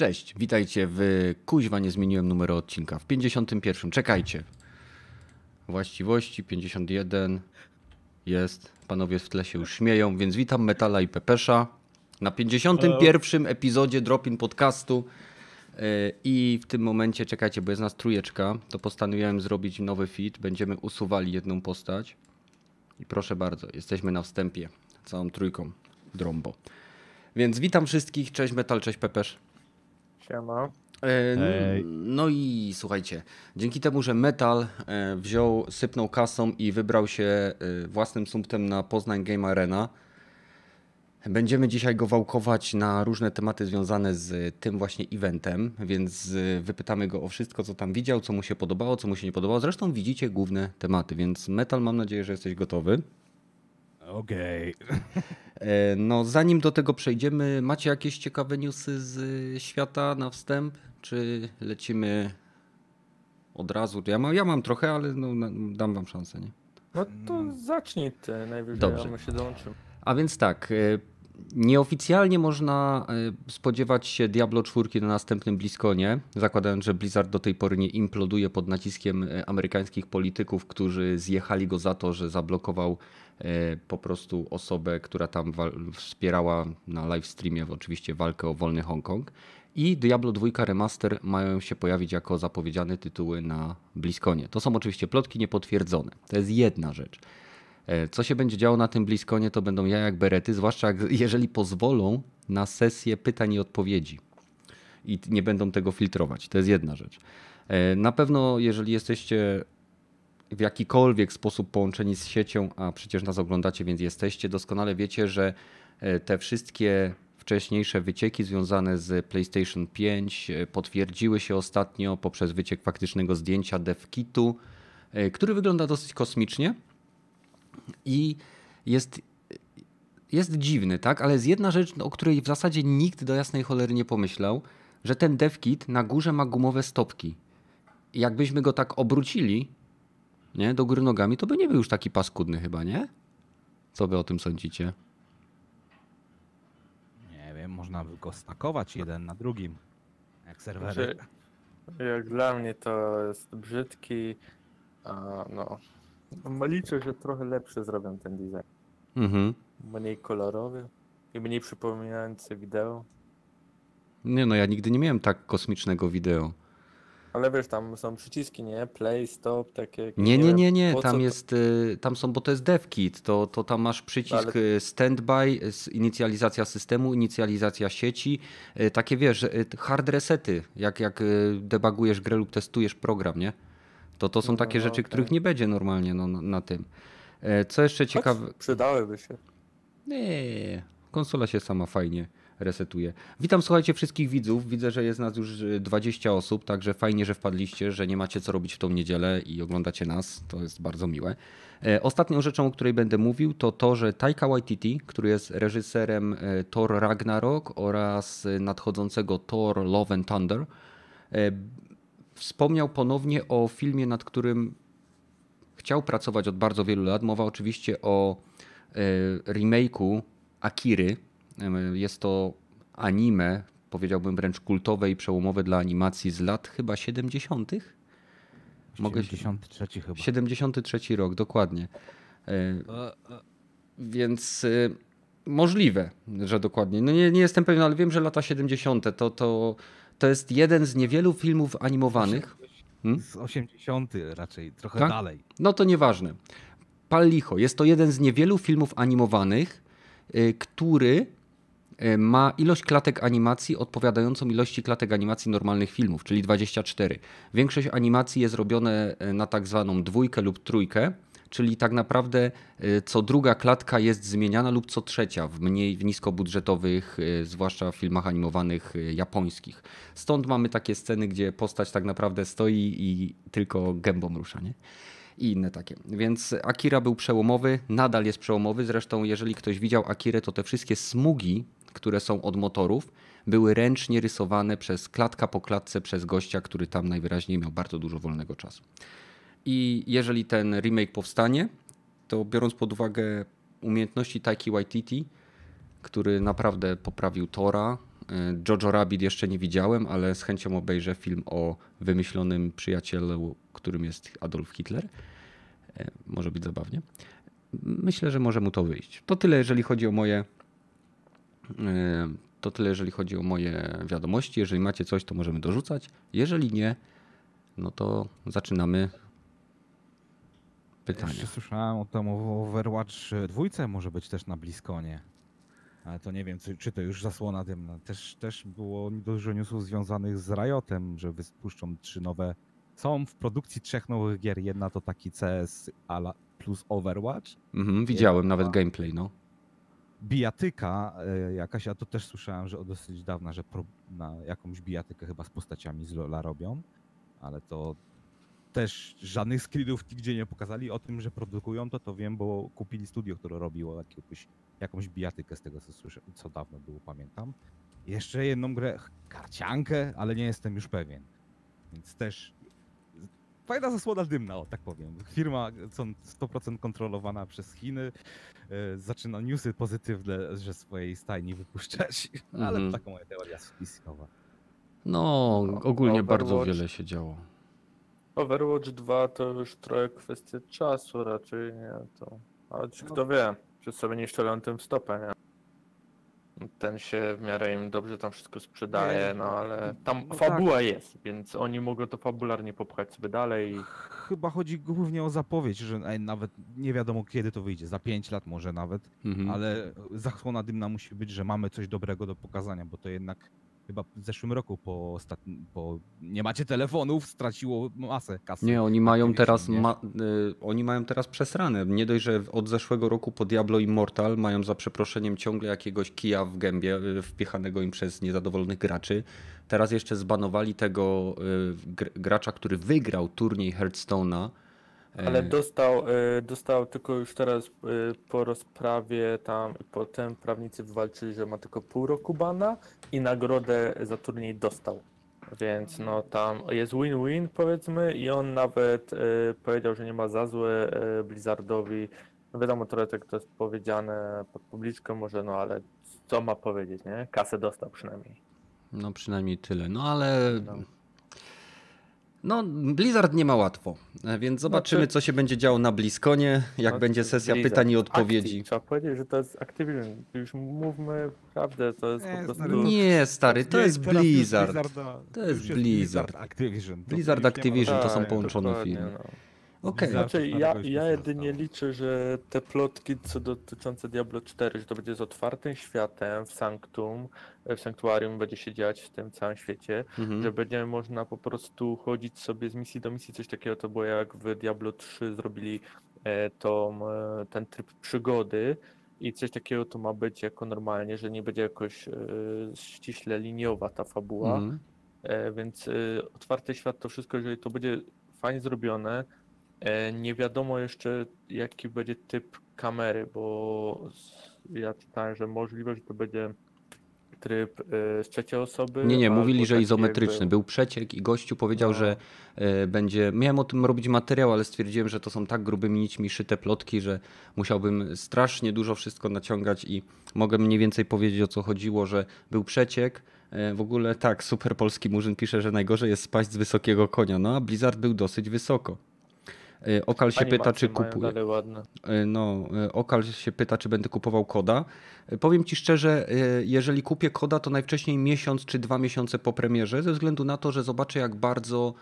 Cześć, witajcie w Kuźwa, nie zmieniłem numeru odcinka. W 51. Czekajcie. Właściwości 51 jest. Panowie w tle się już śmieją, więc witam Metala i Pepesza na 51. epizodzie Dropin Podcastu. Yy, I w tym momencie, czekajcie, bo jest nas trójeczka, to postanowiłem zrobić nowy feed. Będziemy usuwali jedną postać. I proszę bardzo, jesteśmy na wstępie. Całą trójką. Drombo. Więc witam wszystkich. Cześć Metal, cześć Pepesz. Siema. E. No i słuchajcie, dzięki temu, że Metal e, wziął, sypnął kasą i wybrał się e, własnym sumptem na Poznań Game Arena, będziemy dzisiaj go wałkować na różne tematy związane z tym właśnie eventem, więc wypytamy go o wszystko, co tam widział, co mu się podobało, co mu się nie podobało. Zresztą widzicie główne tematy, więc Metal, mam nadzieję, że jesteś gotowy. Okej. E, No, zanim do tego przejdziemy, macie jakieś ciekawe newsy z świata na wstęp? Czy lecimy od razu? Ja mam, ja mam trochę, ale no, dam wam szansę, nie? No to zacznij ty, najwyżej Dobrze. ja my się dołączymy. A więc tak, e, nieoficjalnie można e, spodziewać się Diablo 4 na następnym BlizzConie, zakładając, że Blizzard do tej pory nie imploduje pod naciskiem amerykańskich polityków, którzy zjechali go za to, że zablokował po prostu osobę, która tam wspierała na live streamie oczywiście walkę o wolny Hongkong. I Diablo 2 Remaster mają się pojawić jako zapowiedziane tytuły na BlizzConie. To są oczywiście plotki niepotwierdzone. To jest jedna rzecz. E, Co się będzie działo na tym bliskonie, to będą ja jak berety, zwłaszcza jak, jeżeli pozwolą na sesję pytań i odpowiedzi i nie będą tego filtrować. To jest jedna rzecz. E, Na pewno, jeżeli jesteście w jakikolwiek sposób połączeni z siecią, a przecież nas oglądacie, więc jesteście, doskonale wiecie, że e, te wszystkie wcześniejsze wycieki związane z PlayStation 5 e, potwierdziły się ostatnio poprzez wyciek faktycznego zdjęcia DevKitu, e, który wygląda dosyć kosmicznie i jest, jest dziwny, tak? Ale jest jedna rzecz, o której w zasadzie nikt do jasnej cholery nie pomyślał, że ten DevKit na górze ma gumowe stopki. Jakbyśmy go tak obrócili, nie, do góry nogami, to by nie był już taki paskudny chyba, nie? Co wy o tym sądzicie? Nie wiem, można by go stakować jeden na drugim. Jak serwery. Znaczy, jak dla mnie to jest brzydki, a no. no liczę, że trochę lepszy zrobią ten design. Mhm. Mniej kolorowy i mniej przypominający wideo. Nie no, ja nigdy nie miałem tak kosmicznego wideo. Ale wiesz, tam są przyciski, nie? Play, stop, takie. Nie, nie, nie, nie, tam jest, y, tam są, bo to jest DevKit, to, to tam masz przycisk Ale- y, standby, inicjalizacja systemu, inicjalizacja sieci, y, takie wiesz, hard resety, jak, jak debugujesz grę lub testujesz program, nie? To, to są takie No, rzeczy, okej. których nie będzie normalnie no, na, na tym. E, Co jeszcze ciekawe... Przydałyby się. Nie, konsola się sama fajnie resetuje. Witam, słuchajcie, wszystkich widzów. Widzę, że jest nas już y, 20 osób, także fajnie, że wpadliście, że nie macie co robić w tą niedzielę i oglądacie nas. To jest bardzo miłe. E, Ostatnią rzeczą, o której będę mówił, to to, że Taika Waititi, który jest reżyserem e, Thor Ragnarok oraz e, nadchodzącego Thor Love and Thunder, wspomniał ponownie o filmie, nad którym chciał pracować od bardzo wielu lat. Mowa oczywiście o remake'u Akiry. Jest to anime, powiedziałbym wręcz kultowe i przełomowe dla animacji z lat chyba 70. Mogę się- 73 chyba. 73 rok, dokładnie. E, Więc y, możliwe, że dokładnie. No nie, nie jestem pewien, ale wiem, że lata 70. To, to, to jest jeden z niewielu filmów animowanych. Hmm? Z 80 raczej, trochę Tak? dalej. No to nieważne. Pal licho. Jest to jeden z niewielu filmów animowanych, y, który ma ilość klatek animacji odpowiadającą ilości klatek animacji normalnych filmów, czyli 24. Większość animacji jest robione y, na tak zwaną dwójkę lub trójkę, czyli tak naprawdę y, co druga klatka jest zmieniana lub co trzecia w mniej w niskobudżetowych, y, zwłaszcza w filmach animowanych y, japońskich. Stąd mamy takie sceny, gdzie postać tak naprawdę stoi i tylko gębą rusza, nie? i inne takie. Więc Akira był przełomowy, nadal jest przełomowy. Zresztą, jeżeli ktoś widział Akirę, to te wszystkie smugi, które są od motorów, były ręcznie rysowane przez klatka po klatce przez gościa, który tam najwyraźniej miał bardzo dużo wolnego czasu. I jeżeli ten remake powstanie, to biorąc pod uwagę umiejętności Taiki Waititi, który naprawdę poprawił Tora, Y, Jojo Rabbit jeszcze nie widziałem, ale z chęcią obejrzę film o wymyślonym przyjacielu, którym jest Adolf Hitler. Y, Może być zabawnie. Myślę, że może mu to wyjść. To tyle, jeżeli chodzi o moje. Y, To tyle, jeżeli chodzi o moje wiadomości. Jeżeli macie coś, to możemy dorzucać. Jeżeli nie, no to zaczynamy pytania. Jeszcze słyszałem o tym o Overwatch dwójce może być też na Bliskonie. Ale to nie wiem, czy, czy to już zasłona dymna. Też, też było dużo newsów związanych z Riotem, że wypuszczą trzy nowe. Są w produkcji trzech nowych gier. Jedna to taki CS plus Overwatch. Mhm, widziałem nawet gameplay, no. Bijatyka e, jakaś, a to też słyszałem, że od dosyć dawna, że na jakąś bijatykę chyba z postaciami z Lola robią, ale to też żadnych screenów nigdzie nie pokazali. O tym, że produkują to, to wiem, bo kupili studio, które robiło jakąś, jakąś bijatykę z tego, co słyszę, co dawno było, pamiętam. Jeszcze jedną grę, karciankę, ale nie jestem już pewien. Więc też fajna zasłona dymna, o tak powiem. Firma co 100% kontrolowana przez Chiny, e, zaczyna newsy pozytywne, że swojej stajni wypuszczać, ale Mhm. to taka moja teoria spiskowa. No, ogólnie bardzo wiele się działo. Overwatch 2 to już trochę kwestia czasu raczej, nie? To... Ale czy kto wie, czy sobie nie szczelą tym w stopę, nie? Ten się w miarę im dobrze tam wszystko sprzedaje, no ale tam no fabuła jest, więc oni mogą to fabularnie popchać sobie dalej. Chyba chodzi głównie o zapowiedź, że nawet nie wiadomo kiedy to wyjdzie, za 5 lat może nawet, Mhm. ale zasłona dymna musi być, że mamy coś dobrego do pokazania, bo to jednak chyba w zeszłym roku po, ostatnim, po nie macie telefonów straciło masę kasy. Nie, oni mają teraz nie? ma, y, oni mają teraz przesrane. Nie dość, że od zeszłego roku po Diablo Immortal mają za przeproszeniem ciągle jakiegoś kija w gębie y, wpichanego im przez niezadowolonych graczy. Teraz jeszcze zbanowali tego y, gr- gracza, który wygrał turniej Hearthstone'a. Ale E, dostał, y, dostał tylko już teraz y, po rozprawie tam, potem prawnicy wywalczyli, że ma tylko pół roku bana i nagrodę za turniej dostał. Więc no tam jest win-win powiedzmy i on nawet powiedział, że nie ma za złe Blizzardowi. No wiadomo trochę tak to jest powiedziane pod publiczką może, no ale co ma powiedzieć, nie? Kasę dostał przynajmniej. No przynajmniej tyle. No ale. No. No, Blizzard nie ma łatwo, e, więc zobaczymy, Znaczy- co się będzie działo na Bliskonie, jak No, będzie sesja Blizzard. pytań i Acti- odpowiedzi. Trzeba powiedzieć, że to jest Activision. Już mówmy prawdę, to jest Nie, po prostu... stary, to- Nie, stary, to Nie, jest Blizzard. Blizzarda- To jest już Blizzard. Activision. To Blizzard Activision to są Tak, połączone firmy. no. Okej. Blizzard. Znaczy, to ja, ja nie jedynie zostało. liczę, że te plotki co dotyczące Diablo 4, że to będzie z otwartym światem w Sanctum, w Sanktuarium będzie się dziać w tym całym świecie, Mhm. że będzie można po prostu chodzić sobie z misji do misji, coś takiego to było jak w Diablo 3 zrobili e, tą, e, ten tryb przygody i coś takiego to ma być jako normalnie, że nie będzie jakoś e, ściśle liniowa ta fabuła. Mhm. E, Więc e, otwarty świat to wszystko, jeżeli to będzie fajnie zrobione, nie wiadomo jeszcze jaki będzie typ kamery, bo ja czytałem, że możliwe, że to będzie tryb e, z trzeciej osoby. Nie, nie, mówili, że izometryczny. jakby- Był przeciek i gościu powiedział, No. że e, będzie. Miałem o tym robić materiał, ale stwierdziłem, że to są tak grubymi nićmi szyte plotki, że musiałbym strasznie dużo wszystko naciągać i mogę mniej więcej powiedzieć o co chodziło, że był przeciek. E, W ogóle tak, super polski murzyn pisze, że najgorzej jest spaść z wysokiego konia. No a Blizzard był dosyć wysoko. E, Okal się pyta, czy ładne. E, No, e, Okal się pyta, czy będę kupował koda. Powiem ci szczerze, jeżeli kupię koda, to najwcześniej miesiąc czy dwa miesiące po premierze, ze względu na to, że zobaczę, jak bardzo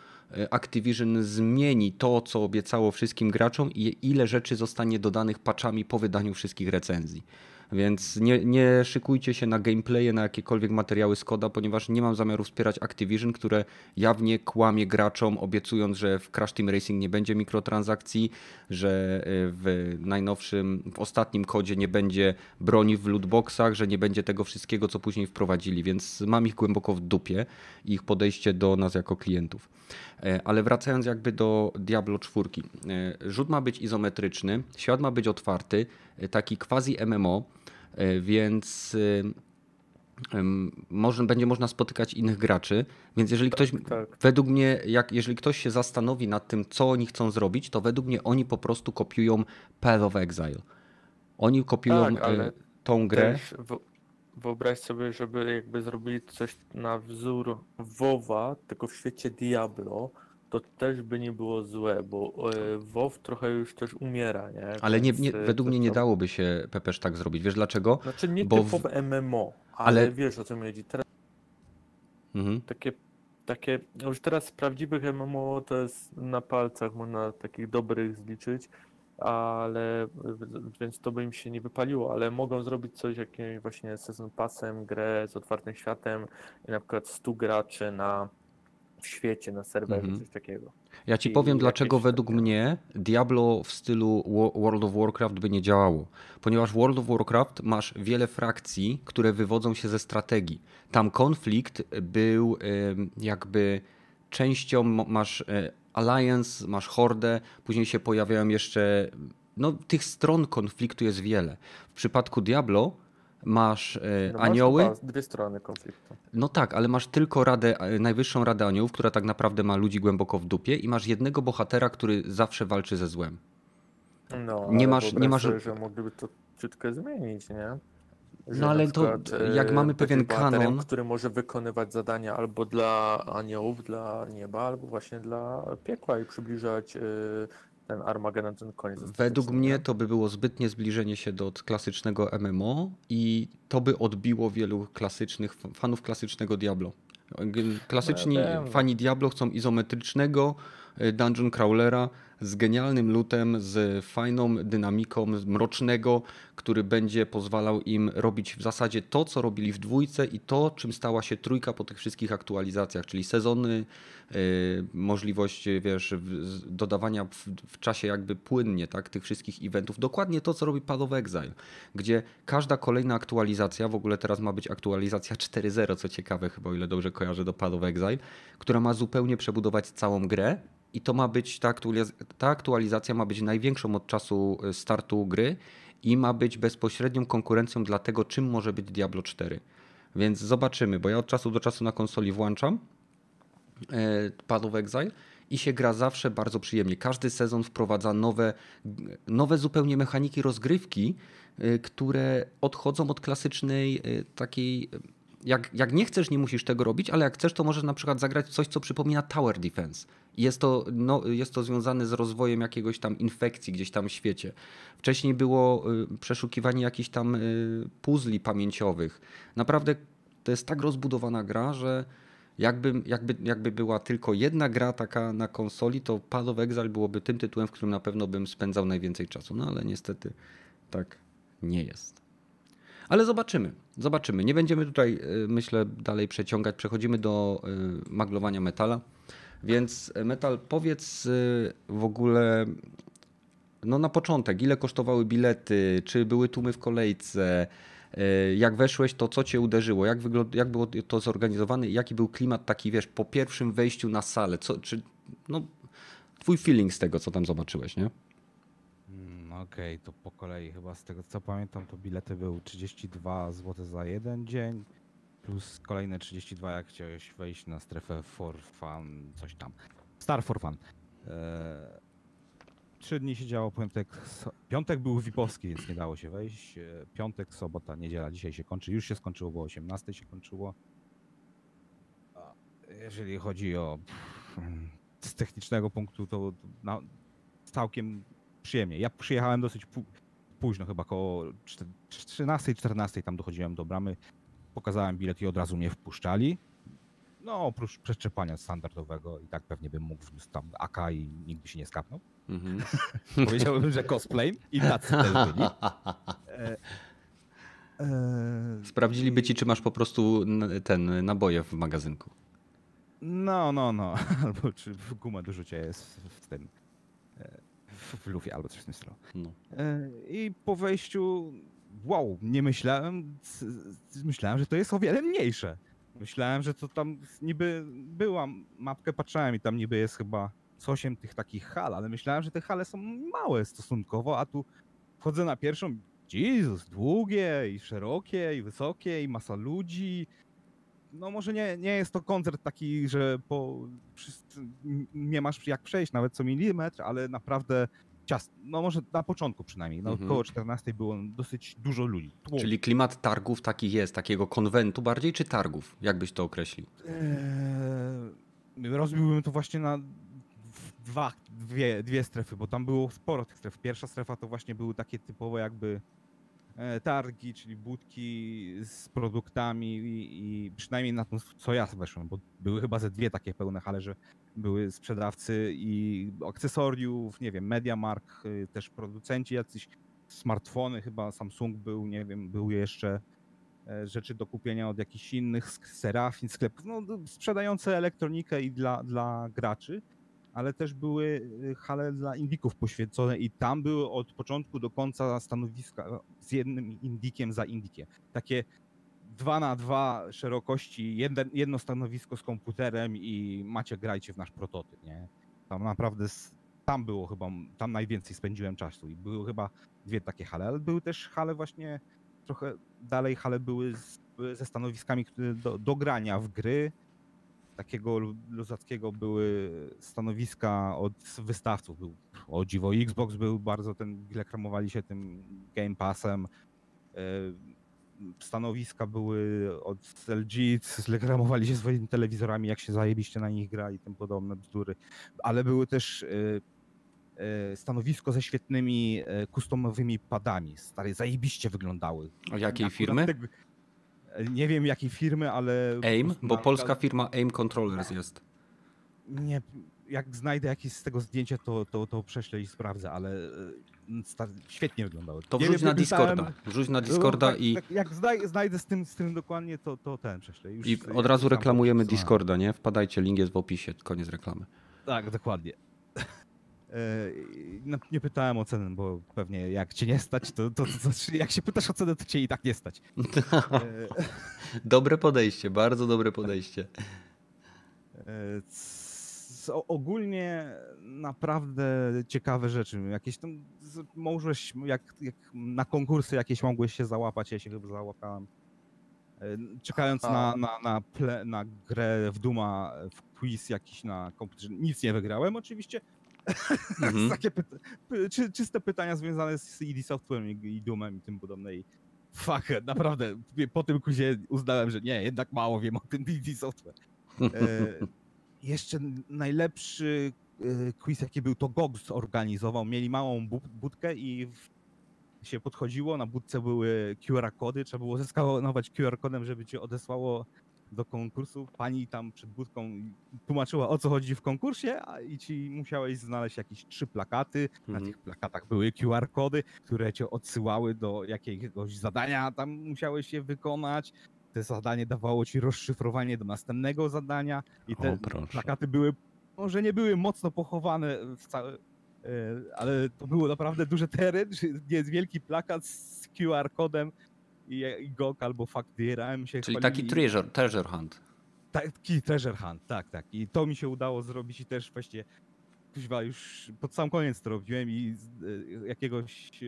Activision zmieni to, co obiecało wszystkim graczom i ile rzeczy zostanie dodanych patchami po wydaniu wszystkich recenzji. Więc nie, nie szykujcie się na gameplaye, na jakiekolwiek materiały z koda, ponieważ nie mam zamiaru wspierać Activision, które jawnie kłamie graczom, obiecując, że w Crash Team Racing nie będzie mikrotransakcji, że y, w najnowszym, w ostatnim kodzie nie będzie broni w lootboxach, że nie będzie tego wszystkiego, co później wprowadzili, więc mam ich głęboko w dupie ich podejście do nas jako klientów. E, Ale wracając jakby do Diablo 4. e, Rzut ma być izometryczny, świat ma być otwarty, e, taki quasi MMO, więc e, em, może, będzie można spotykać innych graczy, więc jeżeli ktoś, tak. według mnie, jak, jeżeli ktoś się zastanowi nad tym, co oni chcą zrobić, to według mnie oni po prostu kopiują Path of Exile. Oni kopiują Tak, ale e, tą grę. Wyobraź sobie, żeby jakby zrobili coś na wzór WoWa, tylko w świecie Diablo, to też by nie było złe, bo e, WoW trochę już też umiera, nie? Ale nie, nie, e, według mnie nie dałoby się Pepesz tak zrobić. Wiesz dlaczego? Znaczy nie bo w- typowe MMO, ale, ale- wiesz o co mi chodzi. Teraz Mhm. takie, takie, no już teraz prawdziwych MMO to jest na palcach, można takich dobrych zliczyć, ale więc to by im się nie wypaliło, ale mogą zrobić coś jakimś właśnie sezon passem, grę z otwartym światem i na przykład 100 graczy na w świecie, na serwerze, Mhm. coś takiego. Ja ci I powiem, dlaczego według takie- mnie Diablo w stylu Wo- World of Warcraft by nie działało. Ponieważ w World of Warcraft masz wiele frakcji, które wywodzą się ze strategii. Tam konflikt był jakby częścią, masz e, Alliance, masz Hordę, później się pojawiają jeszcze. No, tych stron konfliktu jest wiele. W przypadku Diablo masz e, No masz anioły. chyba dwie strony konfliktu. No tak, ale masz tylko radę, e, najwyższą radę aniołów, która tak naprawdę ma ludzi głęboko w dupie i masz jednego bohatera, który zawsze walczy ze złem. No, Nie masz- nie masz- sobie, że mogliby to ciutkę zmienić, nie? Że No ale to jak e, mamy pewien kanon- który może wykonywać zadania albo dla aniołów, dla nieba, albo właśnie dla piekła i przybliżać ten Armagedon, ten koniec. Według mnie nie? to by było zbytnie zbliżenie się do klasycznego MMO i to by odbiło wielu klasycznych fanów klasycznego Diablo. Klasyczni No ja fani Diablo chcą izometrycznego e, dungeon crawlera z genialnym lutem, z fajną dynamiką, mrocznego, który będzie pozwalał im robić w zasadzie to, co robili w dwójce i to, czym stała się trójka po tych wszystkich aktualizacjach, czyli sezony, e, możliwość, wiesz, w- z- dodawania w, w czasie jakby płynnie, tak, tych wszystkich eventów. Dokładnie to, co robi Path of Exile, gdzie każda kolejna aktualizacja, w ogóle teraz ma być aktualizacja 4.0, co ciekawe chyba, o ile dobrze kojarzę, do Path of Exile, która ma zupełnie przebudować całą grę i to ma być, ta, aktualiz- ta aktualizacja ma być największą od czasu y, startu gry i ma być bezpośrednią konkurencją dla tego, czym może być Diablo 4. Więc zobaczymy, bo ja od czasu do czasu na konsoli włączam e, Path of Exile i się gra zawsze bardzo przyjemnie. Każdy sezon wprowadza nowe, nowe zupełnie mechaniki rozgrywki, e, które odchodzą od klasycznej e, takiej. Jak, jak nie chcesz, nie musisz tego robić, ale jak chcesz, to możesz na przykład zagrać coś, co przypomina Tower Defense. Jest to, no, jest to związane z rozwojem jakiegoś tam infekcji gdzieś tam w świecie. Wcześniej było y, przeszukiwanie jakichś tam y, puzli pamięciowych. Naprawdę to jest tak rozbudowana gra, że jakby, jakby, jakby była tylko jedna gra taka na konsoli, to Path of Exile byłoby tym tytułem, w którym na pewno bym spędzał najwięcej czasu. No ale niestety tak nie jest. Ale zobaczymy, zobaczymy. Nie będziemy tutaj, y, myślę, dalej przeciągać. Przechodzimy do y, maglowania metala. Więc y, metal, powiedz w ogóle, no na początek, ile kosztowały bilety, czy były tłumy w kolejce, jak weszłeś, to co cię uderzyło, jak, wygląd- jak było to zorganizowane jaki był klimat taki, wiesz, po pierwszym wejściu na salę, co, czy, no, twój feeling z tego, co tam zobaczyłeś, nie? Okej, to po kolei chyba z tego co pamiętam, to bilety były 32 zł za jeden dzień, plus kolejne 32 jak chciałeś wejść na strefę for fun, coś tam. Star for fun. Eee, Trzy dni się działo, piątek, so- piątek był VIP-owski, więc nie dało się wejść. E, Piątek, sobota, niedziela, dzisiaj się kończy. Już się skończyło, bo o 18 się kończyło. A Jeżeli chodzi o pff, z technicznego punktu, to na, całkiem przyjemnie. Ja przyjechałem dosyć pó- późno, chyba koło 13-14 tam dochodziłem do bramy. Pokazałem bilet i od razu mnie wpuszczali. No, oprócz przeszczepania standardowego i tak pewnie bym mógł wniósł tam AK i nigdy się nie skapnął. Mhm. Powiedziałbym, że cosplay i tacy też byli. E, e, Sprawdziliby ci, czy masz po prostu ten naboje w magazynku. No, no, no. Albo czy guma do rzucia jest w tym. W lufie albo coś w tym stylu. No. E, I po wejściu, wow, nie myślałem, myślałem, że to jest o wiele mniejsze. Myślałem, że to tam niby była mapkę, patrzałem i tam niby jest chyba z osiem tych takich hal, ale myślałem, że te hale są małe stosunkowo, a tu wchodzę na pierwszą, Jezus, długie i szerokie i wysokie i masa ludzi. No może nie, nie jest to koncert taki, że po, nie masz jak przejść nawet co milimetr, ale naprawdę ciast, no może na początku przynajmniej, no Mhm. około 14 było dosyć dużo ludzi. Tłum. Czyli klimat targów taki jest, takiego konwentu bardziej, czy targów? Jak byś to określił? Eee, rozbiłbym to właśnie na dwa, dwie, dwie strefy, bo tam było sporo tych stref. Pierwsza strefa to właśnie były takie typowe jakby targi, czyli budki z produktami i, i przynajmniej na to, co ja weszłem, bo były chyba ze dwie takie pełne hale, że były sprzedawcy i akcesoriów, nie wiem, MediaMark, y, też producenci jacyś, smartfony chyba, Samsung był, nie wiem, był jeszcze e, rzeczy do kupienia od jakichś innych Serafin, sklepów, no sprzedające elektronikę i dla, dla graczy, ale też były y, hale dla indyków poświęcone i tam były od początku do końca stanowiska z jednym indykiem za indykiem. Takie dwa na dwa szerokości, jeden, jedno stanowisko z komputerem i macie grajcie w nasz prototyp, nie? Tam naprawdę, tam było chyba, tam najwięcej spędziłem czasu i były chyba dwie takie hale, ale były też hale właśnie trochę dalej hale były z, ze stanowiskami do, do grania w gry. Takiego lu- luzackiego były stanowiska od wystawców. Był, o dziwo, Xbox był bardzo ten, reklamowali się tym Game Passem. E, Stanowiska były od LG, reklamowali się swoimi telewizorami, jak się zajebiście na nich gra i tym podobne bzdury. Ale były też e, e, stanowisko ze świetnymi customowymi padami. Stare, zajebiście wyglądały. A jakiej Akurat firmy? Nie wiem jakiej firmy, ale. AIM? Bo na- polska firma AIM Controllers jest. Nie, jak znajdę jakieś z tego zdjęcie, to, to, to prześlę i sprawdzę, ale e, świetnie wyglądały. To wrzuć na Discorda. Wrzuć na Discorda tak, i, tak, Jak znaj, znajdę z tym, z tym dokładnie, to, to ten prześlę. Już i od razu reklamujemy. Discorda, nie? Wpadajcie, link jest w opisie, koniec reklamy. Tak, dokładnie. No, nie pytałem o cenę, bo pewnie jak cię nie stać, to, to, to, to jak się pytasz o cenę, to cię i tak nie stać. Dobre podejście, bardzo dobre podejście. O- Ogólnie naprawdę ciekawe rzeczy. Jakieś tam możesz, jak, jak na konkursy jakieś mogłeś się załapać, ja się chyba załapałem. E, Czekając na, na, na, ple, na grę w Duma, w quiz jakiś na komputerze. Nic nie wygrałem oczywiście. Mhm. Takie pyta czy, czyste pytania związane z ID Software i, Doomem i tym podobne. I fuck, naprawdę po tym quizie uznałem, że nie, jednak mało wiem o tym ID Software. E, jeszcze najlepszy e, quiz, jaki był, to GOG organizował. Mieli małą bu- budkę i w, się podchodziło, na budce były QR-kody, trzeba było zeskanować QR-kodem, żeby cię odesłało do konkursu. Pani tam przed budką tłumaczyła, o co chodzi w konkursie, a i ci musiałeś znaleźć jakieś trzy plakaty. Na Mhm. tych plakatach były QR-kody, które cię odsyłały do jakiegoś zadania, tam musiałeś je wykonać. Te zadanie dawało ci rozszyfrowanie do następnego zadania i te O, plakaty były, może nie były mocno pochowane w całe, e, ale to było naprawdę duży teren, jest wielki plakat z QR-kodem i, i GOG albo Fact DRM się Czyli taki treasure, treasure hunt. Taki treasure hunt, tak, tak. I to mi się udało zrobić i też właśnie kuźwa, już pod sam koniec to robiłem i z, e, jakiegoś e,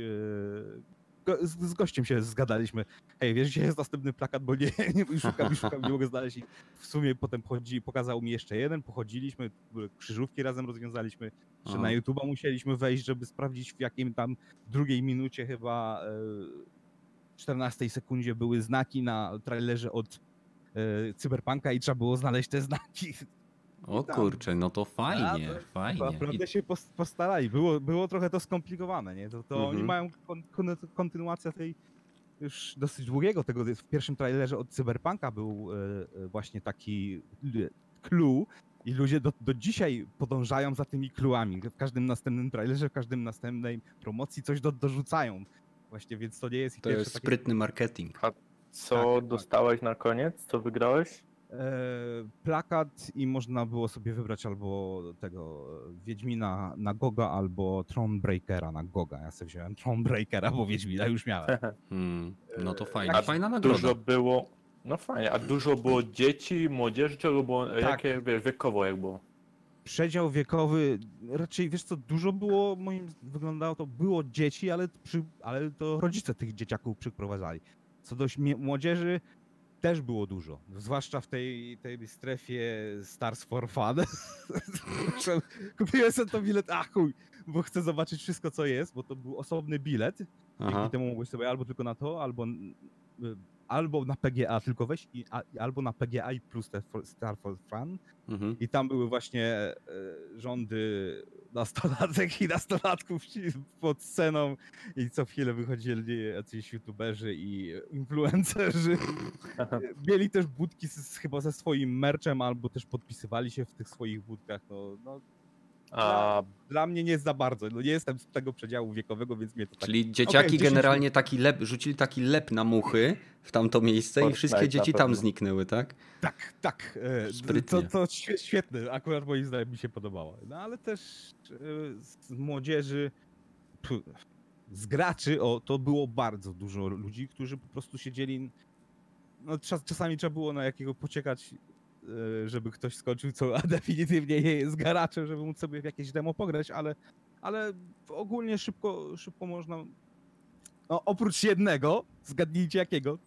go, z, z gościem się zgadaliśmy. Hej, wiesz, gdzie jest następny plakat, bo nie, nie szukam, szukam, nie mogę znaleźć. I w sumie potem chodzi, pokazał mi jeszcze jeden, pochodziliśmy, krzyżówki razem rozwiązaliśmy. Aha. na YouTube'a musieliśmy wejść, żeby sprawdzić w jakim tam drugiej minucie chyba e, 14 sekundzie były znaki na trailerze od e, Cyberpunka i trzeba było znaleźć te znaki. O kurczę, no to fajnie, to fajnie. Naprawdę I, się pos- postarali. Było, było trochę to skomplikowane, nie? To, to oni Mhm. mają kon, kon, kontynuację tej już dosyć długiego tego. W pierwszym trailerze od Cyberpunka był e, e, właśnie taki clue i ludzie do, do dzisiaj podążają za tymi clue'ami. W każdym następnym trailerze, w każdym następnej promocji coś do, dorzucają. Właśnie, więc to nie jest ich to jest takie sprytny marketing. Co Tak, tak. dostałeś na koniec? Co wygrałeś? E, plakat i można było sobie wybrać albo tego e, Wiedźmina na Goga, albo Thronebreakera na Goga. Ja sobie wziąłem Thronebreakera, bo Wiedźmina już miałem. Hmm, no to fajnie, jak fajna nagroda. Dużo było. No fajnie, a dużo było dzieci, młodzieży, czego było, Tak. jakie wiesz, wiekowo jak było? Przedział wiekowy, raczej wiesz co, dużo było, moim wyglądało to, było dzieci, ale, przy, ale to rodzice tych dzieciaków przyprowadzali. Co do młodzieży, też było dużo. Zwłaszcza w tej, tej strefie Stars for Fun. Kupiłem sobie to bilet, a chuj, bo chcę zobaczyć wszystko, co jest, bo to był osobny bilet. Aha. Dzięki temu mogłeś sobie albo tylko na to, albo, y, albo na PGA tylko weź, i, a, albo na PGA i plus te Star for Fun. Mhm. I tam były właśnie e, rządy nastolatek i nastolatków pod sceną i co chwilę wychodzili jacyś youtuberzy i influencerzy. Mieli też budki z, chyba ze swoim merchem, albo też podpisywali się w tych swoich budkach. No, no, A dla mnie nie jest za bardzo. No, nie jestem z tego przedziału wiekowego, więc mnie to tak... Czyli dzieciaki 10 generalnie taki lep, rzucili taki lep na muchy w tamto miejsce i Fortnite wszystkie na dzieci tam zniknęły, tak? Tak, tak. e, Sprytnie. To, to świe- świetne, akurat moim zdaniem mi się podobało. No ale też e, z młodzieży, z graczy, o, to było bardzo dużo ludzi, którzy po prostu siedzieli. No, czas, czasami trzeba było na jakiego pociekać, żeby ktoś skończył, co a definitywnie nie jest garaczem, żeby móc sobie w jakieś demo pograć, ale, ale ogólnie szybko, szybko można. No, oprócz jednego, zgadnijcie jakiego.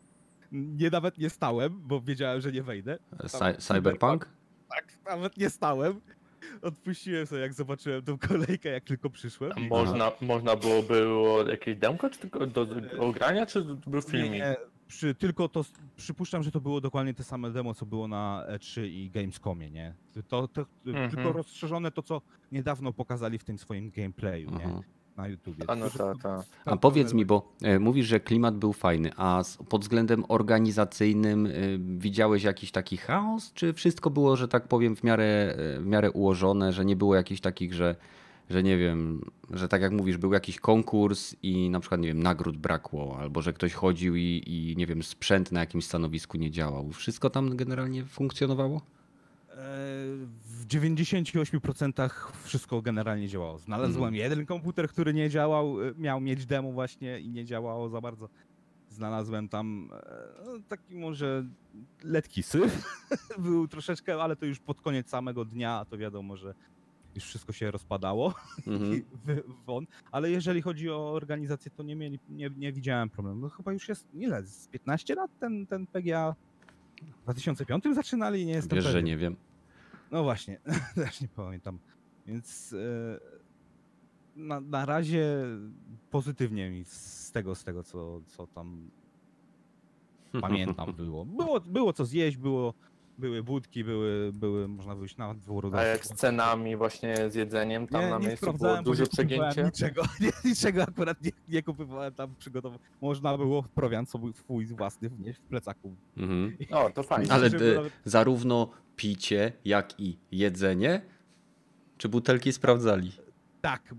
Nie nawet nie stałem, bo wiedziałem, że nie wejdę. Cy- cyberpunk? Tak, nawet nie stałem. Odpuściłem sobie, jak zobaczyłem tą kolejkę, jak tylko przyszłem. a można, można było, było jakieś demko, czy tylko do, do ogrania, czy to był Nie, filmik? nie, przy, tylko to, przypuszczam, że to było dokładnie te same demo, co było na E3 i Gamescomie, nie? To, to, Mhm. Tylko rozszerzone to, co niedawno pokazali w tym swoim gameplayu, nie? Aha. Na YouTubie. A no. A powiedz mi, bo e, mówisz, że klimat był fajny, a z, pod względem organizacyjnym y, widziałeś jakiś taki chaos, czy wszystko było, że tak powiem, w miarę, e, w miarę ułożone, że nie było jakichś takich, że, że nie wiem, że tak jak mówisz, był jakiś konkurs i na przykład, nie wiem, nagród brakło, albo że ktoś chodził i, i nie wiem, sprzęt na jakimś stanowisku nie działał. Wszystko tam generalnie funkcjonowało? E, W 98% wszystko generalnie działało. Znalazłem Mhm. jeden komputer, który nie działał, e, miał mieć demo właśnie i nie działało za bardzo. Znalazłem tam e, no, taki może letki syf. Był troszeczkę, ale to już pod koniec samego dnia, to wiadomo, że już wszystko się rozpadało Mhm. wy- won. Ale jeżeli chodzi o organizację, to nie mieli, nie, nie widziałem problemu. No chyba już jest, ile, z 15 lat ten, ten PGA w 2005 zaczynali? Nie jestem Wiesz, że pewien. nie wiem. No właśnie, też nie pamiętam. Więc e, na, na razie pozytywnie mi z tego, z tego co, co tam pamiętam było. było. Było co zjeść, było, były budki, były, były można wyjść na dwór. A jak z cenami właśnie z jedzeniem tam nie, na nie miejscu było duże przegięcie? Niczego, nie, niczego akurat nie, nie kupowałem tam przygotować. Można było prowiant sobie swój własny wnieść w plecaku. Mhm. O, to fajnie. Ale nawet- zarówno picie, jak i jedzenie? Czy butelki sprawdzali? Tak,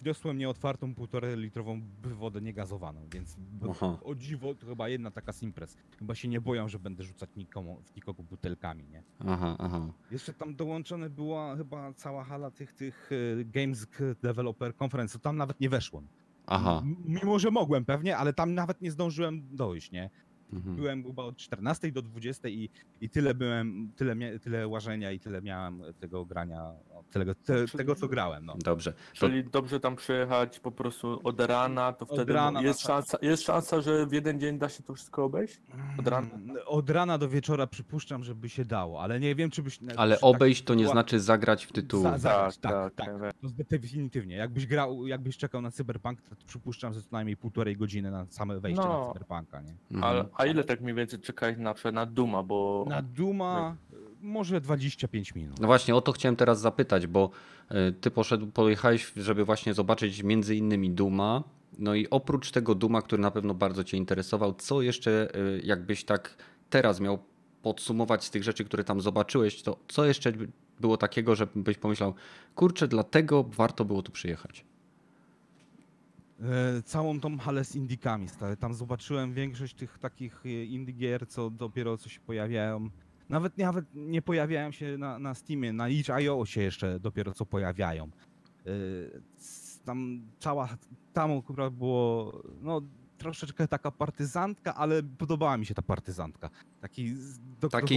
wniosłem nieotwartą półtorej litrową wodę niegazowaną, więc Aha. o dziwo to chyba jedna taka simpres. Chyba się nie boją, że będę rzucać nikomu, nikogo butelkami, nie? Aha, aha. Jeszcze tam dołączone była chyba cała hala tych, tych e, Games Developer Conference, tam nawet nie weszłem. Aha. Mimo, że mogłem pewnie, ale tam nawet nie zdążyłem dojść, nie? Mhm. Byłem chyba od 14 do 20 i, i tyle byłem, tyle, mia- tyle łażenia i tyle miałem tego grania, no, tyle, te, tego co grałem, no. Dobrze. To, Czyli dobrze tam przyjechać po prostu od rana, to Od wtedy rana jest, szansa, jest szansa, że w jeden dzień da się to wszystko obejść? Od rana? Mm, Od rana do wieczora przypuszczam, że by się dało, ale nie wiem, czy byś. ale tak obejść to nie była- znaczy zagrać w tytuł. Za- zagrać, tak, tak, tak. tak. To definitywnie. Jakbyś grał, jakbyś czekał na Cyberpunk, to przypuszczam, że co najmniej półtorej godziny na same wejście No. na Cyberpunka, nie? Mhm. Ale, a ile tak mniej więcej czekać na na Duma, bo Na Duma może 25 minut. No właśnie, o to chciałem teraz zapytać, bo e, ty poszedł, pojechałeś, żeby właśnie zobaczyć między innymi Duma. No i oprócz tego Duma, który na pewno bardzo cię interesował, co jeszcze e, jakbyś tak teraz miał podsumować z tych rzeczy, które tam zobaczyłeś, to co jeszcze by- było takiego, że byś pomyślał, kurczę, dlatego warto było tu przyjechać. E, całą tą halę z indykami, stary. Tam zobaczyłem większość tych takich e, indie co dopiero co się pojawiają. Nawet, nawet nie pojawiają się na, na Steamie, na itch.io się jeszcze dopiero co pojawiają. E, Tam cała, tam akurat było, no troszeczkę taka partyzantka, ale podobała mi się ta partyzantka. Taki, Taki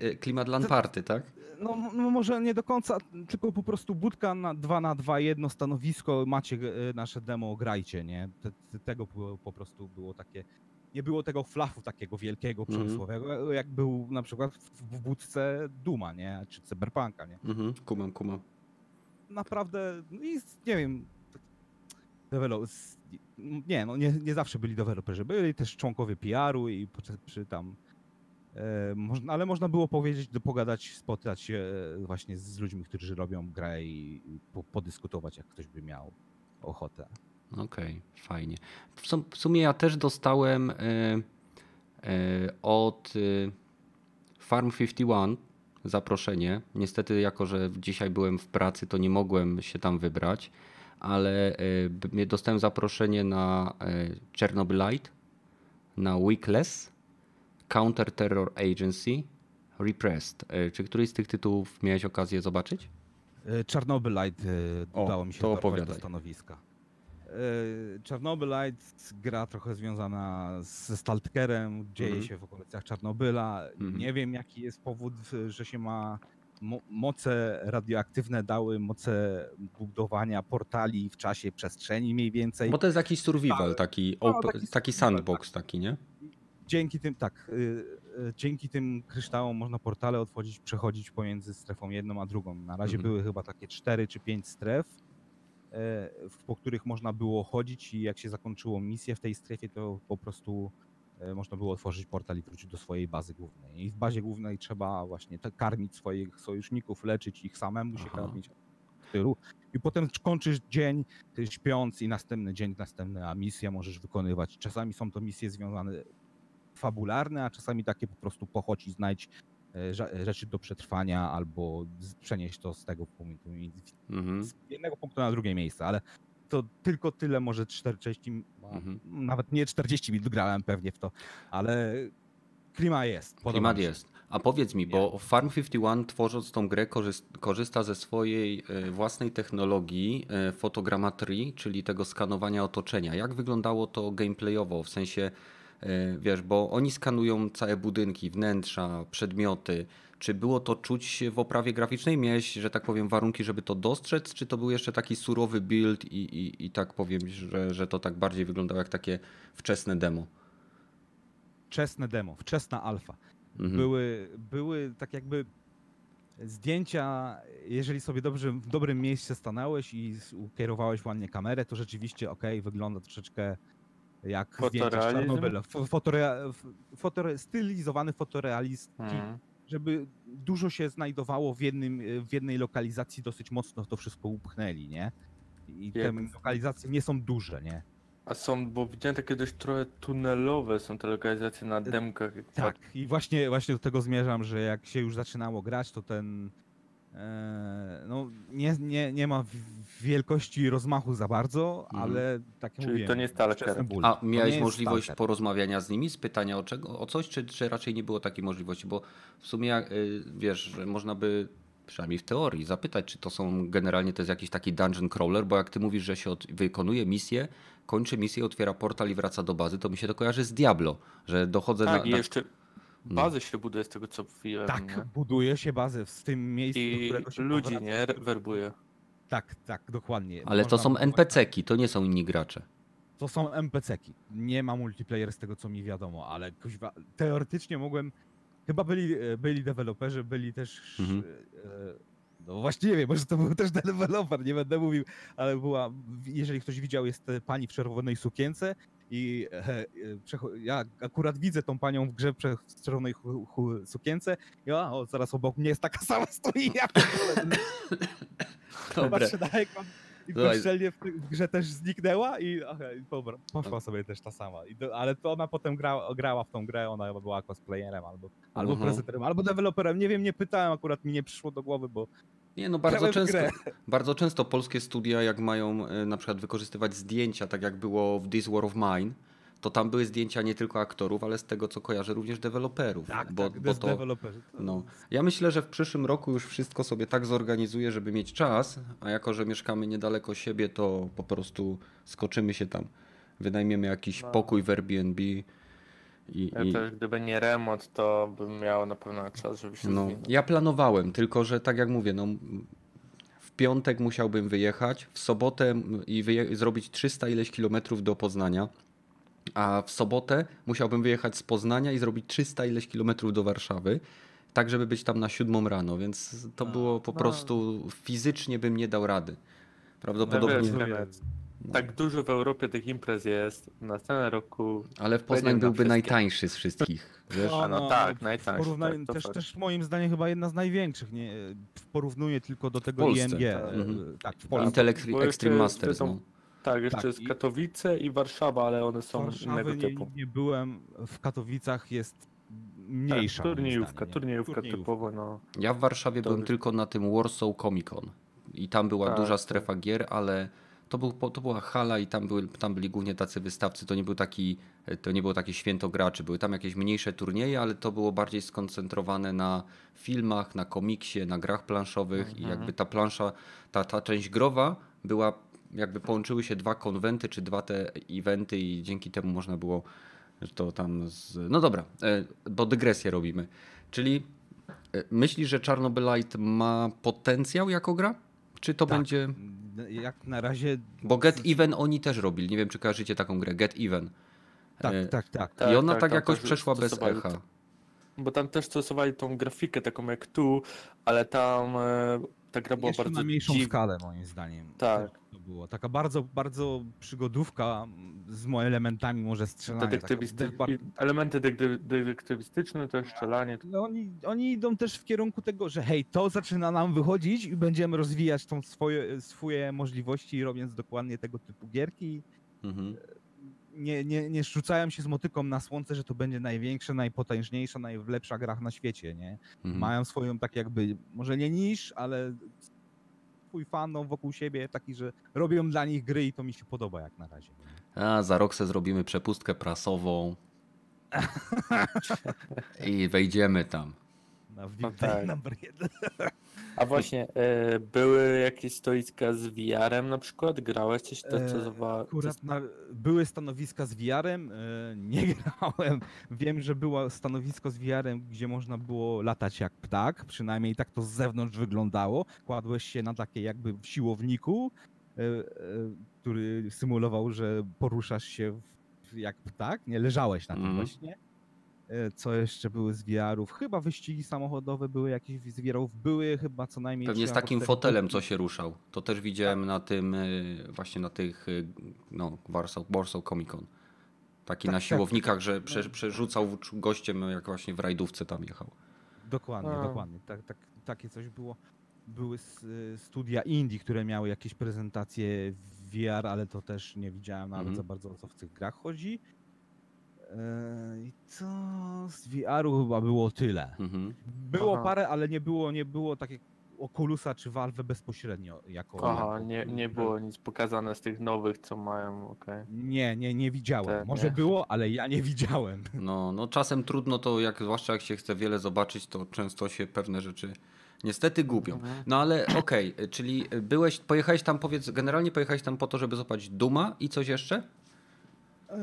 e, klimat LAN party, tak? No, no może nie do końca, tylko po prostu budka na 2 na 2 jedno stanowisko, macie e, nasze demo, grajcie, nie? Te, te, tego po prostu było takie, nie było tego flafu takiego wielkiego, Mhm. przemysłowego, jak był na przykład w, budce Duma, nie? Czy Cyberpunka, nie? Mhm, kumam, kumam. naprawdę, no nie wiem, develop, z- nie, no nie, nie zawsze byli deweloperzy, byli też członkowie PR-u i przy tam, e, można, ale można było powiedzieć, pogadać, spotkać się e, właśnie z ludźmi, którzy robią grę i, po, podyskutować, jak ktoś by miał ochotę. Okej, fajnie. W, sum- w sumie ja też dostałem y, y, od y, Farm 51 zaproszenie. Niestety, jako że dzisiaj byłem w pracy, to nie mogłem się tam wybrać, ale b- dostałem zaproszenie na y, Chernobylite, na Weakless, Counter Terror Agency, Repressed. Y, Czy któryś z tych tytułów miałeś okazję zobaczyć? E, Czarnobylite e, udało mi się to dorwać do opowiadaj. stanowiska. E, Czarnobylite gra trochę związana ze Stalkerem, dzieje Mhm. się w okolicach Czarnobyla. Mhm. Nie wiem jaki jest powód, że się ma moce radioaktywne dały moce budowania portali w czasie przestrzeni mniej więcej. Bo to jest jakiś survival, Ale- taki, no, taki taki survival, sandbox taki, nie? dzięki tym, tak, y, y, dzięki tym kryształom można portale otworzyć, przechodzić pomiędzy strefą jedną a drugą. Na razie Mhm. były chyba takie cztery czy pięć stref, e, po których można było chodzić i jak się zakończyło misję w tej strefie, to po prostu można było otworzyć portal i wrócić do swojej bazy głównej. I w bazie głównej trzeba właśnie karmić swoich sojuszników, leczyć ich samemu się Aha. karmić. w tylu. I potem kończysz dzień ty śpiąc i następny dzień, następna misja możesz wykonywać. Czasami są to misje związane fabularne, a czasami takie po prostu pochodź i znajdź e, rze- rzeczy do przetrwania albo przenieść to z tego punktu, Mhm. z jednego punktu na drugie miejsce, ale to tylko tyle, może 40, m- Mhm. nawet nie 40 minut grałem pewnie w to, ale klima jest. Klimat jest. A powiedz mi, bo Farm 51 tworząc tą grę korzyst- korzysta ze swojej e, własnej technologii e, fotogrametrii, czyli tego skanowania otoczenia. Jak wyglądało to gameplayowo? W sensie, e, wiesz, bo oni skanują całe budynki, wnętrza, przedmioty. Czy było to czuć w oprawie graficznej? Miałeś, że tak powiem, warunki, żeby to dostrzec? Czy to był jeszcze taki surowy build i, i, i tak powiem, że, że to tak bardziej wyglądało jak takie wczesne demo? Wczesne demo, wczesna alfa. Mhm. były, były tak jakby zdjęcia, jeżeli sobie dobrze, w dobrym miejscu stanąłeś i ukierowałeś ładnie kamerę, to rzeczywiście ok, wygląda troszeczkę jak zdjęcia z? Czarnobyla. Fo- Fotorea, f- fotore, stylizowany fotorealist, Mhm. Żeby dużo się znajdowało w, jednym, w jednej lokalizacji, dosyć mocno to wszystko upchnęli, nie? I te Jak- lokalizacje nie są duże, nie? A są, bo widziałem takie dość trochę tunelowe są te lokalizacje na demkach. Tak, i właśnie, właśnie do tego zmierzam, że jak się już zaczynało grać, to ten e, no, nie, nie, nie ma wielkości rozmachu za bardzo, Mhm. ale tak jak Czyli mówiłem, to nie Stalker. wczesny ból. A To miałeś nie jest możliwość Stalker. porozmawiania z nimi, spytania o, czego, o coś, czy, czy raczej nie było takiej możliwości? Bo w sumie, y, wiesz, że można by przynajmniej w teorii zapytać, czy to są generalnie to jest jakiś taki dungeon crawler, bo jak ty mówisz, że się od, wykonuje misję, kończy misję, otwiera portal i wraca do bazy, to mi się to kojarzy z Diablo, że dochodzę Tak, na, na... jeszcze bazy się buduje z tego co wiem. Tak, nie? buduje się bazę w tym miejscu, I którego się ludzi, powraca. nie? Werbuje. Tak, tak, dokładnie. Ale to Można są budować- NPC-ki, to nie są inni gracze. To są NPC-ki. Nie ma multiplayer z tego, co mi wiadomo, ale kuźwa, teoretycznie mogłem. Chyba byli, e, byli deweloperzy, byli też. Mhm. e, No właśnie nie wiem, może to był też deweloper, nie będę mówił, ale była. Jeżeli ktoś widział, jest pani w czerwonej sukience i e, e, ja akurat widzę tą panią w grze w czerwonej sukience. I o, o, zaraz obok mnie jest taka sama stoi. Ja pierdolę. Dobre. Patrzę na ekran i bezczelnie w, grze też zniknęła i dobra, poszła sobie też ta sama. Do, ale to ona potem grała, grała w tą grę, ona była cosplayerem albo, albo Mhm. prezenterem, albo deweloperem. Nie wiem, nie pytałem, akurat mi nie przyszło do głowy, bo Nie, no bardzo często, bardzo często polskie studia, jak mają e, na przykład wykorzystywać zdjęcia, tak jak było w This War of Mine, to tam były zdjęcia nie tylko aktorów, ale z tego co kojarzę również deweloperów. Tak, bo, tak, bo to. To- no. Ja myślę, że w przyszłym roku już wszystko sobie tak zorganizuję, żeby mieć czas, a jako, że mieszkamy niedaleko siebie, to po prostu skoczymy się tam. Wynajmiemy jakiś No. pokój w Airbnb i, Ja i, też gdyby nie remont, to bym miał na pewno czas, żeby się No, ja planowałem, tylko że tak jak mówię, no, w piątek musiałbym wyjechać, w sobotę i wyje- zrobić 300 ileś kilometrów do Poznania, a w sobotę musiałbym wyjechać z Poznania i zrobić 300 ileś kilometrów do Warszawy. tak żeby być tam na siódmą rano, więc to było po no. prostu fizycznie bym nie dał rady. Prawdopodobnie, wiesz, Kenneth, Tak dużo w Europie tych imprez jest. Na scenę roku. ale w Poznań na byłby najtańszy z wszystkich. Wiesz? A no tak, w najtańszy, porównaniu- tak, też, też moim zdaniem chyba jedna z największych, nie? Porównuję tylko do tego Polsce, IMG. tak. Mhm. Tak, w Polsce. Intel Extreme Masters. są- No. Tak, jeszcze Tak, jest Katowice i Warszawa, ale one są innego Warszawy nie, typu. nie byłem, w Katowicach jest mniejsza. Tak, turniejówka, zdaniem, nie? turniejówka typowo, no. Ja w Warszawie To byłem tylko na tym Warsaw Comic Con i tam była Tak, duża tak. strefa gier, ale to, był, to była hala i tam, były, tam byli głównie tacy wystawcy. To nie, był taki, to nie było takie święto graczy. Były tam jakieś mniejsze turnieje, ale to było bardziej skoncentrowane na filmach, na komiksie, na grach planszowych i Mhm. jakby ta plansza, ta, ta część growa była, jakby połączyły się dwa konwenty czy dwa te eventy i dzięki temu można było to tam z... No dobra, e, bo dygresję robimy. Czyli e, myślisz, że Czarnobylite ma potencjał jako gra? Czy to Tak. będzie... Jak na razie. Bo Get Even oni też robili. Nie wiem, czy kojarzycie taką grę. Get Even. Tak, tak, tak. Tak, I ona tak, tak jakoś przeszła bez echa. to. Bo tam też stosowali tą grafikę taką jak tu, ale tam e, ta gra była Jeszcze bardzo na mniejszą dziwna. skalę moim zdaniem. Tak. To było taka bardzo, bardzo przygodówka z mo- elementami może strzelania. Detektywistyczne, taka elementy detekty- detektywistyczne, to jest strzelanie. No oni, oni idą też w kierunku tego, że hej, to zaczyna nam wychodzić i będziemy rozwijać tą swoje, swoje możliwości, robiąc dokładnie tego typu gierki. Mhm. Nie, nie, nie rzucają się z motyką na słońce, że to będzie największa, najpotężniejsza, najlepsza gra na świecie, nie? Mhm. Mają swoją tak jakby, może nie niż, ale swój fandom wokół siebie taki, że robią dla nich gry i to mi się podoba jak na razie. nie? A za rok se zrobimy przepustkę prasową. I wejdziemy tam. Na No tak. number jeden. A właśnie, e, były jakieś stoiska z VR-em na przykład? Grałeś coś to, E, co zowa... Akurat na, były stanowiska z VR-em, e, nie grałem. Wiem, że było stanowisko z VR-em, gdzie można było latać jak ptak, przynajmniej tak to z zewnątrz wyglądało. Kładłeś się na takie jakby w siłowniku, e, e, który symulował, że poruszasz się w, jak ptak, nie leżałeś na tym Mhm. właśnie. E, Co jeszcze były z VR-ów? Chyba wyścigi samochodowe były jakieś z VR-ów. Były chyba co najmniej Pewnie z takim fotelem, co się ruszał. To też widziałem na tym, y, właśnie na tych, y, no, Warsaw, Warsaw Comic Con. Taki Tak, na tak. siłownikach, że prze, przerzucał gościem, jak właśnie w rajdówce tam jechał. Dokładnie, A. dokładnie. Tak, tak, takie coś było. Były studia indie, które miały jakieś prezentacje w VR, ale to też nie widziałem nawet Mhm. za bardzo o co w tych grach chodzi. I co z VR-u chyba było tyle. Mhm. Było Aha. parę, ale nie było, nie było takie Oculusa czy Valve bezpośrednio jako. Aha, jako nie, nie było nic pokazane z tych nowych, co mają, okej. Nie, nie, nie widziałem. Te, Może nie? było, ale ja nie widziałem. No, no czasem trudno to, jak, zwłaszcza jak się chce wiele zobaczyć, to często się pewne rzeczy niestety gubią. Mhm. No ale okej, czyli byłeś, pojechałeś tam, powiedz, generalnie pojechałeś tam po to, żeby zobaczyć Duma i coś jeszcze? Eee,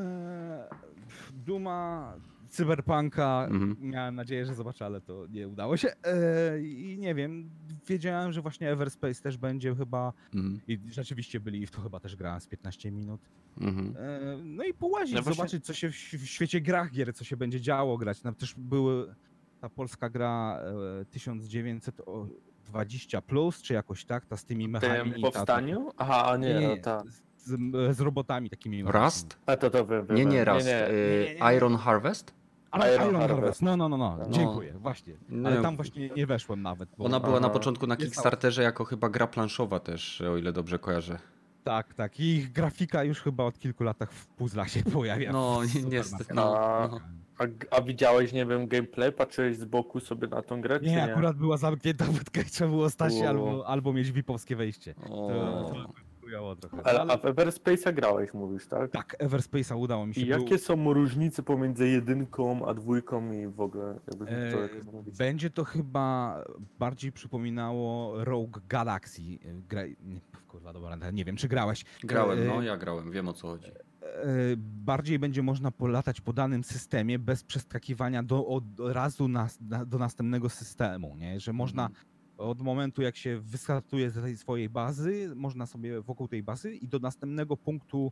Duma, Cyberpunka, Mhm. miałem nadzieję, że zobaczę, ale to nie udało się. Eee, I nie wiem, wiedziałem, że właśnie Everspace też będzie chyba Mhm. i rzeczywiście byli, w to chyba też grałem z 15 minut. Mhm. Eee, no i połazić, No właśnie- zobaczyć co się w, w świecie grach gier, co się będzie działo grać. Tam też były ta polska gra e, 1920 plus, czy jakoś tak, ta z tymi mechami. Tym ta- powstaniu? Aha, a nie, no tak. Z, z robotami takimi. Rust? A to to wiem, wiem, Nie, nie raz. Nie, y, nie, nie, nie. Iron Harvest? Ale Iron Iron, Harvest. Harvest. No, no, no, no. No. Dziękuję, właśnie. No, Ale tam właśnie nie weszłem nawet. Bo... Ona była na Aha. początku na Kickstarterze jako chyba gra planszowa też, o ile dobrze kojarzę. Tak, tak. I ich grafika już chyba od kilku latach w puzzlach się pojawia. No, niestety. No, no. A, a widziałeś, nie wiem, gameplay? Patrzyłeś z boku sobie na tą grę, czy Nie, nie? akurat była zamknięta wódka i trzeba było stać albo, albo mieć VIP-owskie wejście. To, O. to trochę. Ale, Ale, a w Everspace'a grałeś, mówisz, tak? tak, Everspace'a udało mi się. I Był- jakie są różnice pomiędzy jedynką a dwójką i w ogóle, jakbyś mógł to E? Będzie to chyba bardziej przypominało Rogue Galaxy. E, Gra... Nie, kurwa, dobra, nie wiem, czy grałeś. Grałem, E, no ja grałem, wiem o co chodzi. e, bardziej będzie można polatać po danym systemie bez przeskakiwania do, od razu nas, na, do następnego systemu, nie? że można Mhm. Od momentu jak się wyskatuje z tej swojej bazy, można sobie wokół tej bazy i do następnego punktu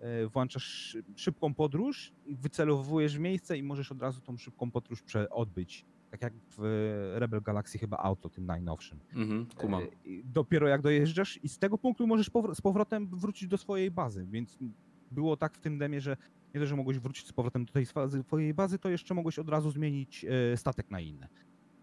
e, włączasz szy- szybką podróż, wycelowujesz miejsce i możesz od razu tą szybką podróż odbyć. tak jak w Rebel Galaxy chyba auto, tym najnowszym. Mhm, kumam. E, Dopiero jak dojeżdżasz i z tego punktu możesz powr- z powrotem wrócić do swojej bazy, więc było tak w tym demie, że nie dość, że mogłeś wrócić z powrotem do tej swojej bazy, to jeszcze mogłeś od razu zmienić e, statek na inny.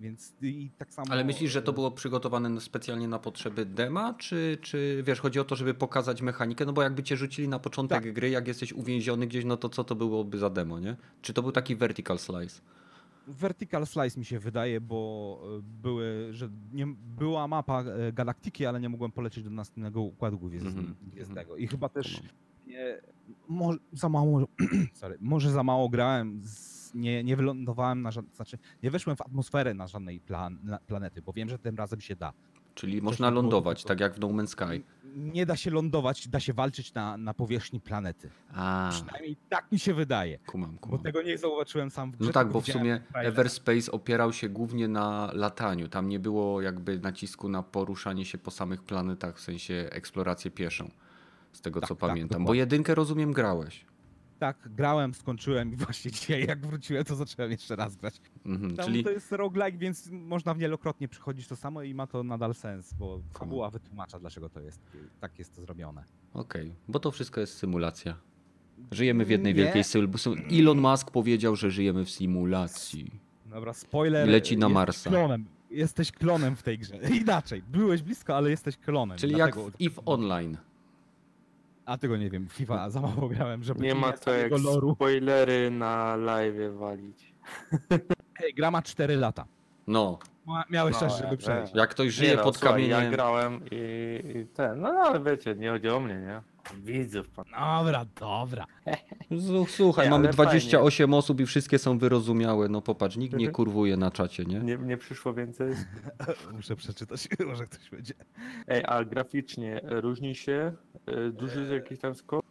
Więc i tak samo... Ale myślisz, że to było przygotowane specjalnie na potrzeby dema, czy, czy wiesz, chodzi o to, żeby pokazać mechanikę? No bo jakby cię rzucili na początek Tak. gry, jak jesteś uwięziony gdzieś, no to co to byłoby za demo, nie? Czy to był taki vertical slice? Vertical Slice mi się wydaje, bo e, były, że nie, była mapa e, galaktyki, ale nie mogłem polecieć do następnego układu gwiezd- Mhm, gwiezdnego. I chyba też Kumam. nie, może za mało, sorry, może za mało grałem, z, nie, nie wylądowałem na żadnej, znaczy nie weszłem w atmosferę na żadnej plan, na planety, bo wiem, że tym razem się da. Czyli można było lądować, tak jak w No Man's Sky. Nie da się lądować, da się walczyć na, na powierzchni planety. A, Przynajmniej tak mi się wydaje. kumam, Bo kumam. tego nie zauważyłem sam w grze. No tak, bo w sumie. Everspace opierał się głównie na lataniu. Tam nie było jakby nacisku na poruszanie się po samych planetach, w sensie eksplorację pieszą. Z tego Tak, co tak, pamiętam. Bo dokładnie. jedynkę rozumiem grałeś. Tak, grałem, skończyłem i właśnie dzisiaj jak wróciłem, to zacząłem jeszcze raz grać. Mhm, Tam czyli to jest roguelike, więc można wielokrotnie przychodzić to samo i ma to nadal sens, bo fabuła wytłumacza, dlaczego to jest, tak jest to zrobione. okej, bo to wszystko jest symulacja. Żyjemy w jednej Nie. wielkiej symulacji. Elon Musk powiedział, że żyjemy w simulacji. Dobra, spoiler. I leci na Marsa. Klonem. Jesteś klonem w tej grze. Inaczej, byłeś blisko, ale jesteś klonem. Czyli jak dlatego- w EVE Online. A tego nie wiem, FIFA za mało grałem, żeby Nie ma to jak loru. spoilery na live walić. Ej, gra ma 4 lata. No, Miałeś No, czas, żeby ja przejść. jak ktoś żyje Nie no, pod kamieniem. Ja grałem i, i ten, no ale wiecie, nie chodzi o mnie, nie? Widzów pan. Dobra, dobra. Słuchaj, Nie, mamy ale 28 osób i wszystkie są wyrozumiałe. No popatrz, nikt nie Mhm. kurwuje na czacie, nie? Nie, nie przyszło więcej. Muszę przeczytać, może ktoś będzie. Ej, a graficznie różni się? Y, Duży jest jakiś tam skok?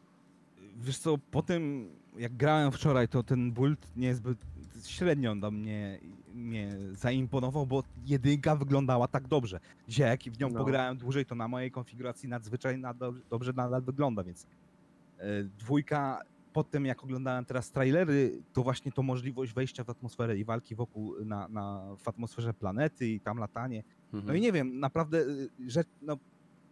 Wiesz co, po tym jak grałem wczoraj, to ten build niezbyt średnio do mnie, mnie zaimponował, bo jedynka wyglądała tak dobrze. Dzisiaj jak w nią No. pograłem dłużej, to na mojej konfiguracji nadzwyczaj na dobrze, nadal wygląda, więc e, dwójka, po tym jak oglądałem teraz trailery, to właśnie to możliwość wejścia w atmosferę i walki wokół na, na, w atmosferze planety i tam latanie. No Mhm. i nie wiem, naprawdę, y, że no,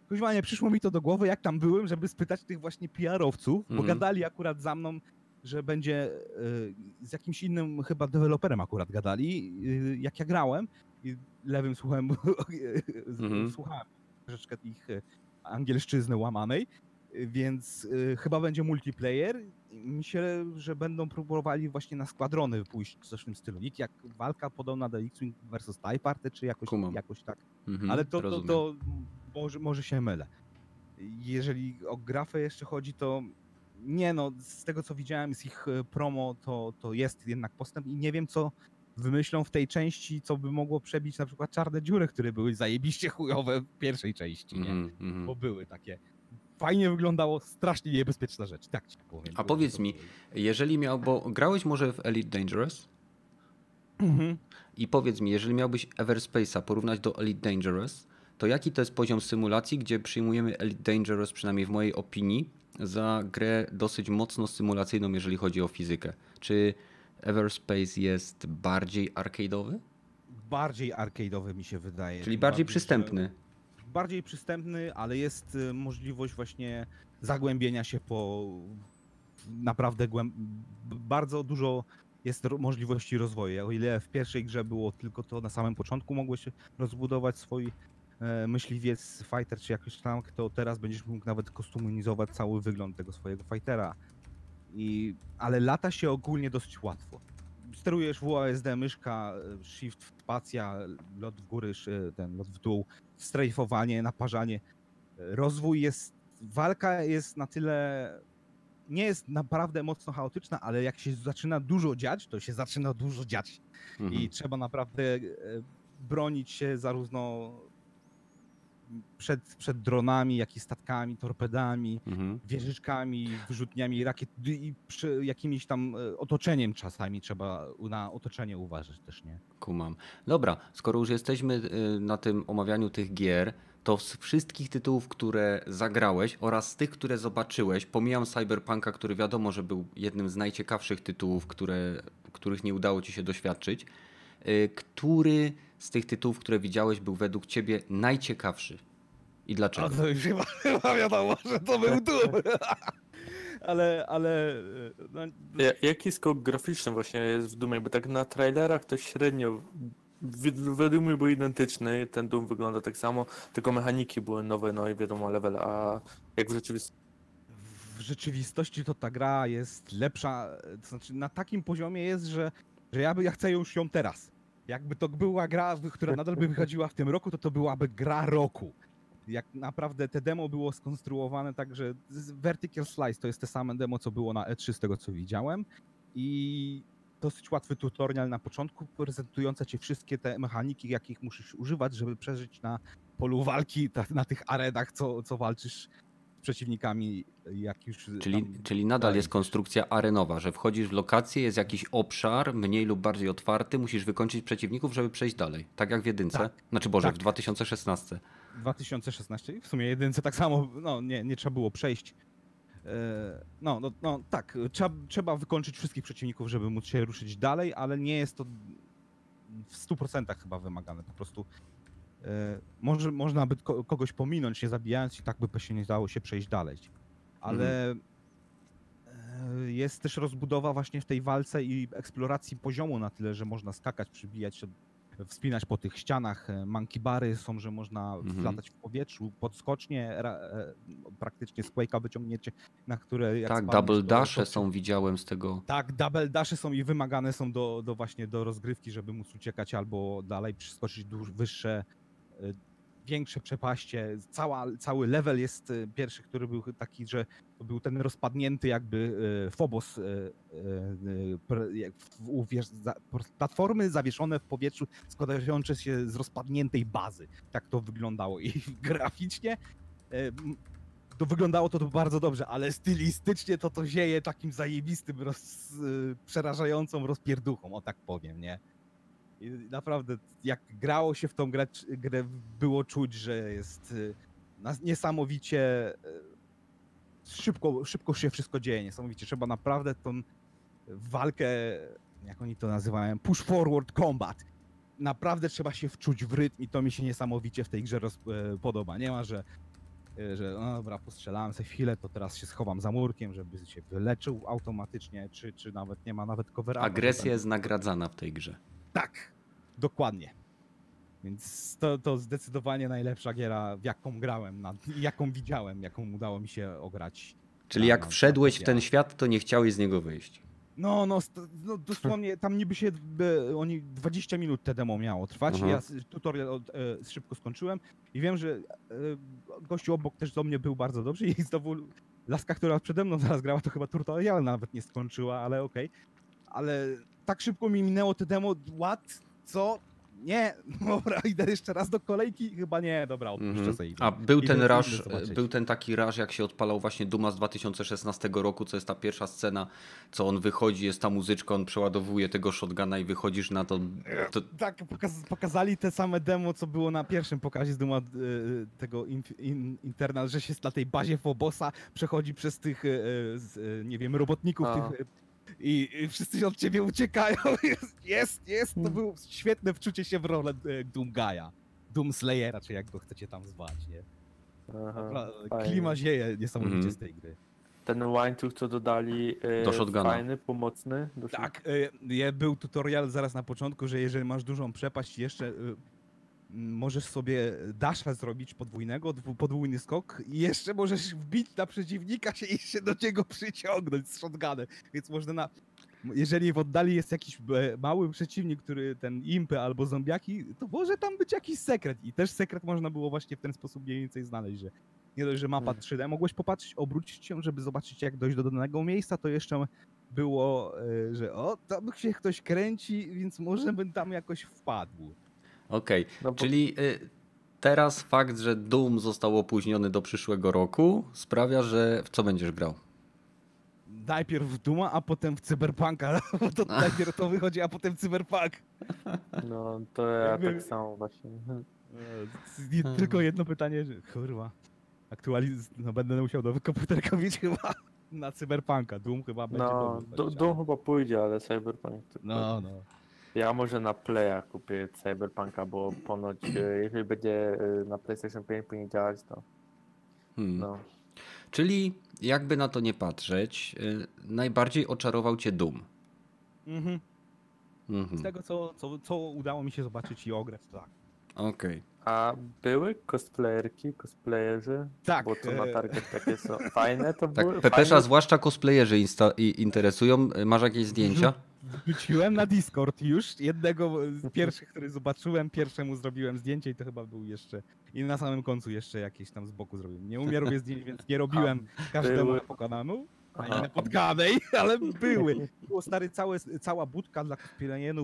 kuźwa, nie przyszło mi to do głowy, jak tam byłem, żeby spytać tych właśnie PR-owców, bo Mhm. gadali akurat za mną, że będzie y, z jakimś innym chyba deweloperem akurat gadali, y, jak ja grałem i lewym słuchałem, Mhm. słuchałem troszeczkę ich y, angielszczyzny łamanej, więc chyba będzie multiplayer. Myślę, że będą próbowali właśnie na składrony pójść w zeszłym stylu. Nikt jak walka podobna do X-Wing versus TIE Party, czy jakoś, Kumam. jakoś tak. Mhm, Ale to, to, rozumiem. to może, może się mylę. Jeżeli o grafę jeszcze chodzi, to nie no, z tego co widziałem z ich e, promo, to, to jest jednak postęp i nie wiem co wymyślą w tej części, co by mogło przebić na przykład czarne dziury, które były zajebiście chujowe w pierwszej części, nie? Mhm, mhm. Bo były takie. Fajnie wyglądało, strasznie niebezpieczna rzecz, tak ci powiem. A powiedz To mi, Jeżeli miał, bo grałeś może w Elite Dangerous? Mhm. I powiedz mi, jeżeli miałbyś Everspace'a porównać do Elite Dangerous, to jaki to jest poziom symulacji, gdzie przyjmujemy Elite Dangerous, przynajmniej w mojej opinii, za grę dosyć mocno symulacyjną, jeżeli chodzi o fizykę? Czy Everspace jest bardziej arcade'owy? Bardziej arcade'owy mi się wydaje. Czyli bardziej że- przystępny? bardziej przystępny, ale jest y, możliwość właśnie zagłębienia się po naprawdę głęb... bardzo dużo jest możliwości rozwoju. O ile w pierwszej grze było tylko to na samym początku mogłeś rozbudować swój myśliwiec, fighter czy jakiś tank, to teraz będziesz mógł nawet kustomizować cały wygląd tego swojego fightera. I, ale lata się ogólnie dosyć łatwo. Sterujesz WASD, myszka, e, shift, spacja, lot w góry, ten lot w dół, strajfowanie, naparzanie. Rozwój jest, walka jest na tyle, nie jest naprawdę mocno chaotyczna, ale jak się zaczyna dużo dziać, to się zaczyna dużo dziać. Mhm. I trzeba naprawdę e, bronić się zarówno przed, przed dronami, jak i statkami, torpedami, Mhm. wieżyczkami, wyrzutniami rakiet i przy jakimś tam e, otoczeniem czasami trzeba na otoczenie uważać też, nie? Kumam. Dobra, skoro już jesteśmy y, na tym omawianiu tych gier, to z wszystkich tytułów, które zagrałeś oraz z tych, które zobaczyłeś, pomijam Cyberpunka, który wiadomo, że był jednym z najciekawszych tytułów, które, których nie udało ci się doświadczyć. Y, Który z tych tytułów, które widziałeś, był według ciebie najciekawszy? I dlaczego? A to już chyba, chyba wiadomo, że to był Doom. ale, ale... No, Ja- Jaki skok graficzny właśnie jest w Doomie? Bo tak na trailerach to średnio. Według mnie był identyczny, ten Doom wygląda tak samo, tylko mechaniki były nowe, no i wiadomo level, a jak w rzeczywistości. w rzeczywistości to ta gra jest lepsza, to znaczy na takim poziomie jest, że, że ja, by, ja chcę już ją teraz. Jakby to była gra, która nadal by wychodziła w tym roku, to to byłaby gra roku. Jak naprawdę te demo było skonstruowane tak, że Vertical Slice to jest te same demo, co było na E3 z tego, co widziałem i dosyć łatwy tutorial na początku, prezentujące ci wszystkie te mechaniki, jakich musisz używać, żeby przeżyć na polu walki, na tych arenach, co, co walczysz przeciwnikami, jak już Czyli, tam czyli nadal jest konstrukcja arenowa, że wchodzisz w lokację, jest jakiś obszar, mniej lub bardziej otwarty, musisz wykończyć przeciwników, żeby przejść dalej. Tak jak w jedynce. Tak. Znaczy Boże, Tak. w 2016. 2016 i w sumie jedynce tak samo, no nie, nie trzeba było przejść. E, No, no, no tak, trzeba, trzeba wykończyć wszystkich przeciwników, żeby móc się ruszyć dalej, ale nie jest to w 100% chyba wymagane. Po prostu może, można by ko- kogoś pominąć, nie zabijając i tak by się nie dało się przejść dalej. Ale e, jest też rozbudowa właśnie w tej walce i eksploracji poziomu na tyle, że można skakać, przybijać się, wspinać po tych ścianach. e, Monkey bary są, że można Mhm. latać w powietrzu, podskocznie, ra, e, praktycznie z Quake'a wyciągnięcie, na które Tak, spadniesz, double dasze to- są, widziałem z tego. tak, double dashy są i wymagane są do, do właśnie do rozgrywki, żeby móc uciekać albo dalej przeskoczyć wyższe, większe przepaście. Cała, cały level jest y, pierwszy, który był taki, że to był ten rozpadnięty jakby y, Phobos, y, y, y, platformy zawieszone w powietrzu składające się z rozpadniętej bazy. Tak to wyglądało i graficznie y, to wyglądało to bardzo dobrze, ale stylistycznie to to zieje takim zajebistym, roz, y, przerażającą rozpierduchą, o tak powiem, nie? I naprawdę, jak grało się w tą grę, grę było czuć, że jest y, niesamowicie y, szybko, szybko się wszystko dzieje, niesamowicie. Trzeba naprawdę tą walkę, jak oni to nazywają, push forward combat. Naprawdę trzeba się wczuć w rytm i to mi się niesamowicie w tej grze e, podoba. Nie ma, że y, że no dobra, postrzelałem sobie chwilę, to teraz się schowam za murkiem, żeby się wyleczył automatycznie, czy, czy nawet nie ma nawet covera. Agresja jest nagradzana w tej grze. Tak, dokładnie. Więc to, to zdecydowanie najlepsza giera, w jaką grałem, na, jaką widziałem, jaką udało mi się ograć. Czyli na- jak na- na wszedłeś w ten świat, to nie chciałeś z niego wyjść. No, no, no dosłownie tam niby się, by, oni 20 minut te demo miało trwać. Mhm. Ja tutorial od, e, szybko skończyłem i wiem, że e, gościu obok też do mnie był bardzo dobrze i znowu laska, która przede mną zaraz grała, to chyba tutorial nawet nie skończyła, ale okej. Ale tak szybko mi minęło te demo, what? Co? Nie, dobra, idę jeszcze raz do kolejki, chyba nie, dobra, odpuszczę Mhm. sobie. A był ten rush, był ten taki rush, jak się odpalał właśnie Duma z 2016 roku, co jest ta pierwsza scena, co on wychodzi, jest ta muzyczka, on przeładowuje tego shotguna i wychodzisz na to. to Tak, pokaz pokazali te same demo, co było na pierwszym pokazie z Duma y, tego in, in, Internal, że się na tej bazie Fobosa przechodzi przez tych, y, z, y, nie wiem, robotników A. tych, y, i, i wszyscy od ciebie uciekają. Jest, jest, jest, to Mm. było świetne wczucie się w rolę y, Doomgaya. Doom Slayera, czy jak go chcecie tam zwać, nie? Aha. Klima zieje niesamowicie Mhm. z tej gry. Ten łańcuch, co dodali, e, Do shotguna. fajny, pomocny. Do Tak, je- był tutorial zaraz na początku, że jeżeli masz dużą przepaść, jeszcze możesz sobie dasha zrobić podwójnego, podwójny skok i jeszcze możesz wbić na przeciwnika się i się do niego przyciągnąć z shotgunem. Więc można na... Jeżeli w oddali jest jakiś e, mały przeciwnik, który ten impy albo zombiaki, to może tam być jakiś sekret. I też sekret można było właśnie w ten sposób mniej więcej znaleźć, że nie dość, że mapa Mhm. 3D mogłeś popatrzeć, obrócić się, żeby zobaczyć jak dojść do danego miejsca, to jeszcze było, e, że o, tam się ktoś kręci, więc może bym tam jakoś wpadł. Okej, No bo- czyli y, teraz fakt, że Doom został opóźniony do przyszłego roku, sprawia, że w co będziesz grał? Najpierw w Duma, a potem w Cyberpunka. Bo to najpierw to wychodzi, a potem Cyberpunk. No, to ja Jakby- tak samo właśnie. Tylko jedno pytanie, że kurwa, aktualiz... no będę musiał nowy komputer kupić chyba na Cyberpunka. Doom chyba będzie No, do, Doom chyba pójdzie, ale Cyberpunk... to- No, no. Ja może na Playa kupię Cyberpunka, bo ponoć e, jeżeli będzie e, na PlayStation 5 powinien działać, to Hmm. no. Czyli jakby na to nie patrzeć, y, najbardziej oczarował cię Doom. Mhm. Mhm. Z tego, co, co, co udało mi się zobaczyć i ograć, to tak. Okej. A były cosplayerki, cosplayerzy? Tak, Bo to e, na target takie są. Fajne to Tak, były? Pepesza Fajne? zwłaszcza cosplayerzy insta- i interesują. Masz jakieś zdjęcia? Wróciłem na Discord już. Jednego z pierwszych, który zobaczyłem, pierwszemu zrobiłem zdjęcie i to chyba był jeszcze. I na samym końcu jeszcze jakieś tam z boku zrobiłem. Nie umiem robić zdjęć, więc nie robiłem każdemu były- pokonanemu. Napotkanej, ale były. Było stary, całe, cała budka dla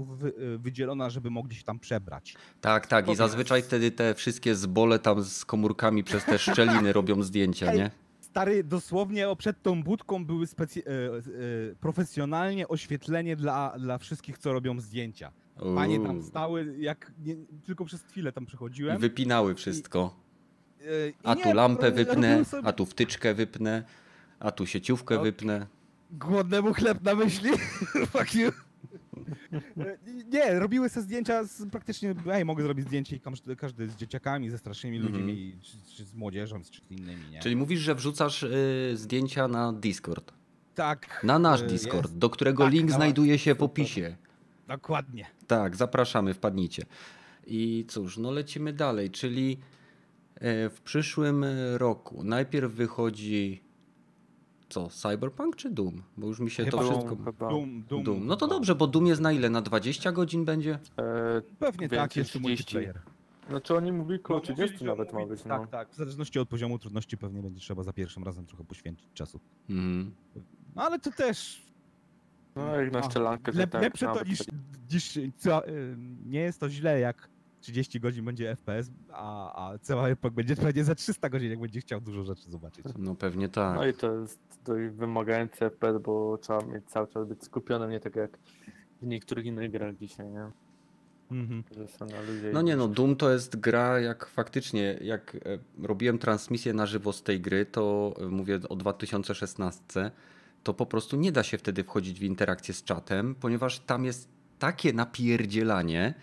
wy, wydzielona, żeby mogli się tam przebrać. Tak, tak. I zazwyczaj wtedy te wszystkie zbole tam z komórkami przez te szczeliny robią zdjęcia, nie? Stary, dosłownie przed tą budką były specy- e, e, profesjonalnie oświetlenie dla, dla wszystkich, co robią zdjęcia. Panie tam stały, jak nie, tylko przez chwilę tam I przechodziłem. wypinały wszystko. e, i A nie, tu lampę wypnę, sobie- a tu wtyczkę wypnę, a tu sieciówkę No. wypnę. Głodnemu chleb na myśli. Fuck you. Nie, robiły sobie zdjęcia z praktycznie, ej, mogę zrobić zdjęcie i każdy, każdy z dzieciakami, ze strasznymi Mhm. ludźmi, czy, czy z młodzieżą, czy z innymi, nie? Czyli mówisz, że wrzucasz y, zdjęcia na Discord. Tak. Na nasz e, Discord, jest. do którego Tak, link na znajduje się w opisie. Dokładnie. Tak, zapraszamy, wpadnijcie. I cóż, no lecimy dalej, czyli e, w przyszłym roku najpierw wychodzi co, Cyberpunk czy Doom? Bo już mi się to Chyba wszystko... Chyba. Doom, Doom, Doom. No to dobrze, bo Doom jest na ile? Na 20 godzin będzie? E, Pewnie tak, jeszcze 30. multiplayer. znaczy oni mówili koło No, 30 mówili, nawet ma być, no. Tak, tak. W zależności od poziomu trudności pewnie będzie trzeba za pierwszym razem trochę poświęcić czasu. Mhm. No ale to też. No jak na szczelankę, Lep, tak. lepsze to niż, niż co, y, nie jest to źle jak 30 godzin będzie FPS, a, a cały epoch będzie pewnie za 300 godzin, jak będzie chciał dużo rzeczy zobaczyć. No pewnie tak. No i to jest dość wymagający FPS, bo trzeba mieć cały czas być skupionym, nie tak jak w niektórych innych grach dzisiaj, nie? Mhm. No nie no, Doom to jest gra, jak faktycznie, jak e, robiłem transmisję na żywo z tej gry, to e, mówię o 2016, to po prostu nie da się wtedy wchodzić w interakcję z czatem, ponieważ tam jest takie napierdzielanie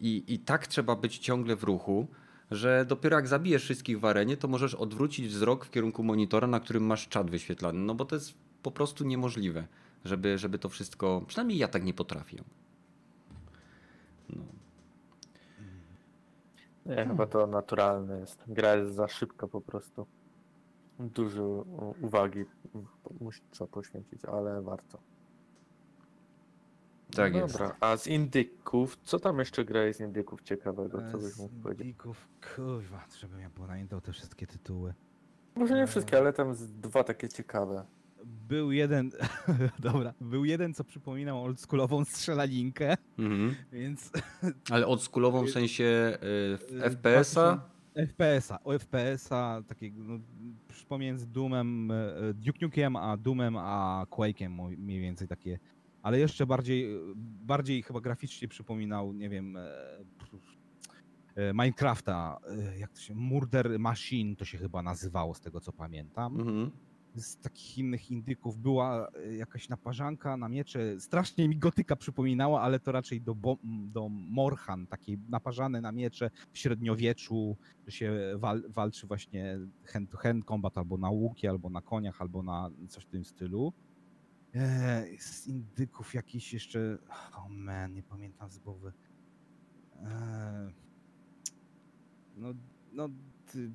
i, i tak trzeba być ciągle w ruchu, że dopiero jak zabijesz wszystkich w arenie, to możesz odwrócić wzrok w kierunku monitora, na którym masz czat wyświetlany, no bo to jest po prostu niemożliwe, żeby, żeby to wszystko, przynajmniej ja tak nie potrafię. No. Nie, chyba to naturalne jest. Gra jest za szybka po prostu. Dużo uwagi musi, trzeba poświęcić, ale warto. Tak no jest. Dobra, a z indyków, co tam jeszcze gra z indyków ciekawego, co byś Z mógł powiedzieć? Geeków, kurwa, żebym ja pamiętał te wszystkie tytuły. Może nie wszystkie, ale tam z dwa takie ciekawe. Był jeden, dobra, był jeden, co przypominał oldschoolową strzelaninkę, Mhm. więc Ale odschoolową w sensie y, Y, FPS-a? FPS-a, o FPS-a, takiego no, pomiędzy Doomem, e, e, Duke Nukem, a Doomem, a Quake'em mniej więcej takie, ale jeszcze bardziej, e, bardziej chyba graficznie przypominał, nie wiem, e, e, Minecrafta, jak to się, Murder Machine to się chyba nazywało z tego co pamiętam. Mhm. Z takich innych indyków była jakaś naparzanka na miecze, strasznie mi gotyka przypominała, ale to raczej do, do Morhan, takiej naparzane na miecze w średniowieczu, że się wal, walczy właśnie hand to hand combat albo na łuki, albo na koniach, albo na coś w tym stylu. E, z indyków jakiś jeszcze, oh man, nie pamiętam z głowy. E, no, no, ty,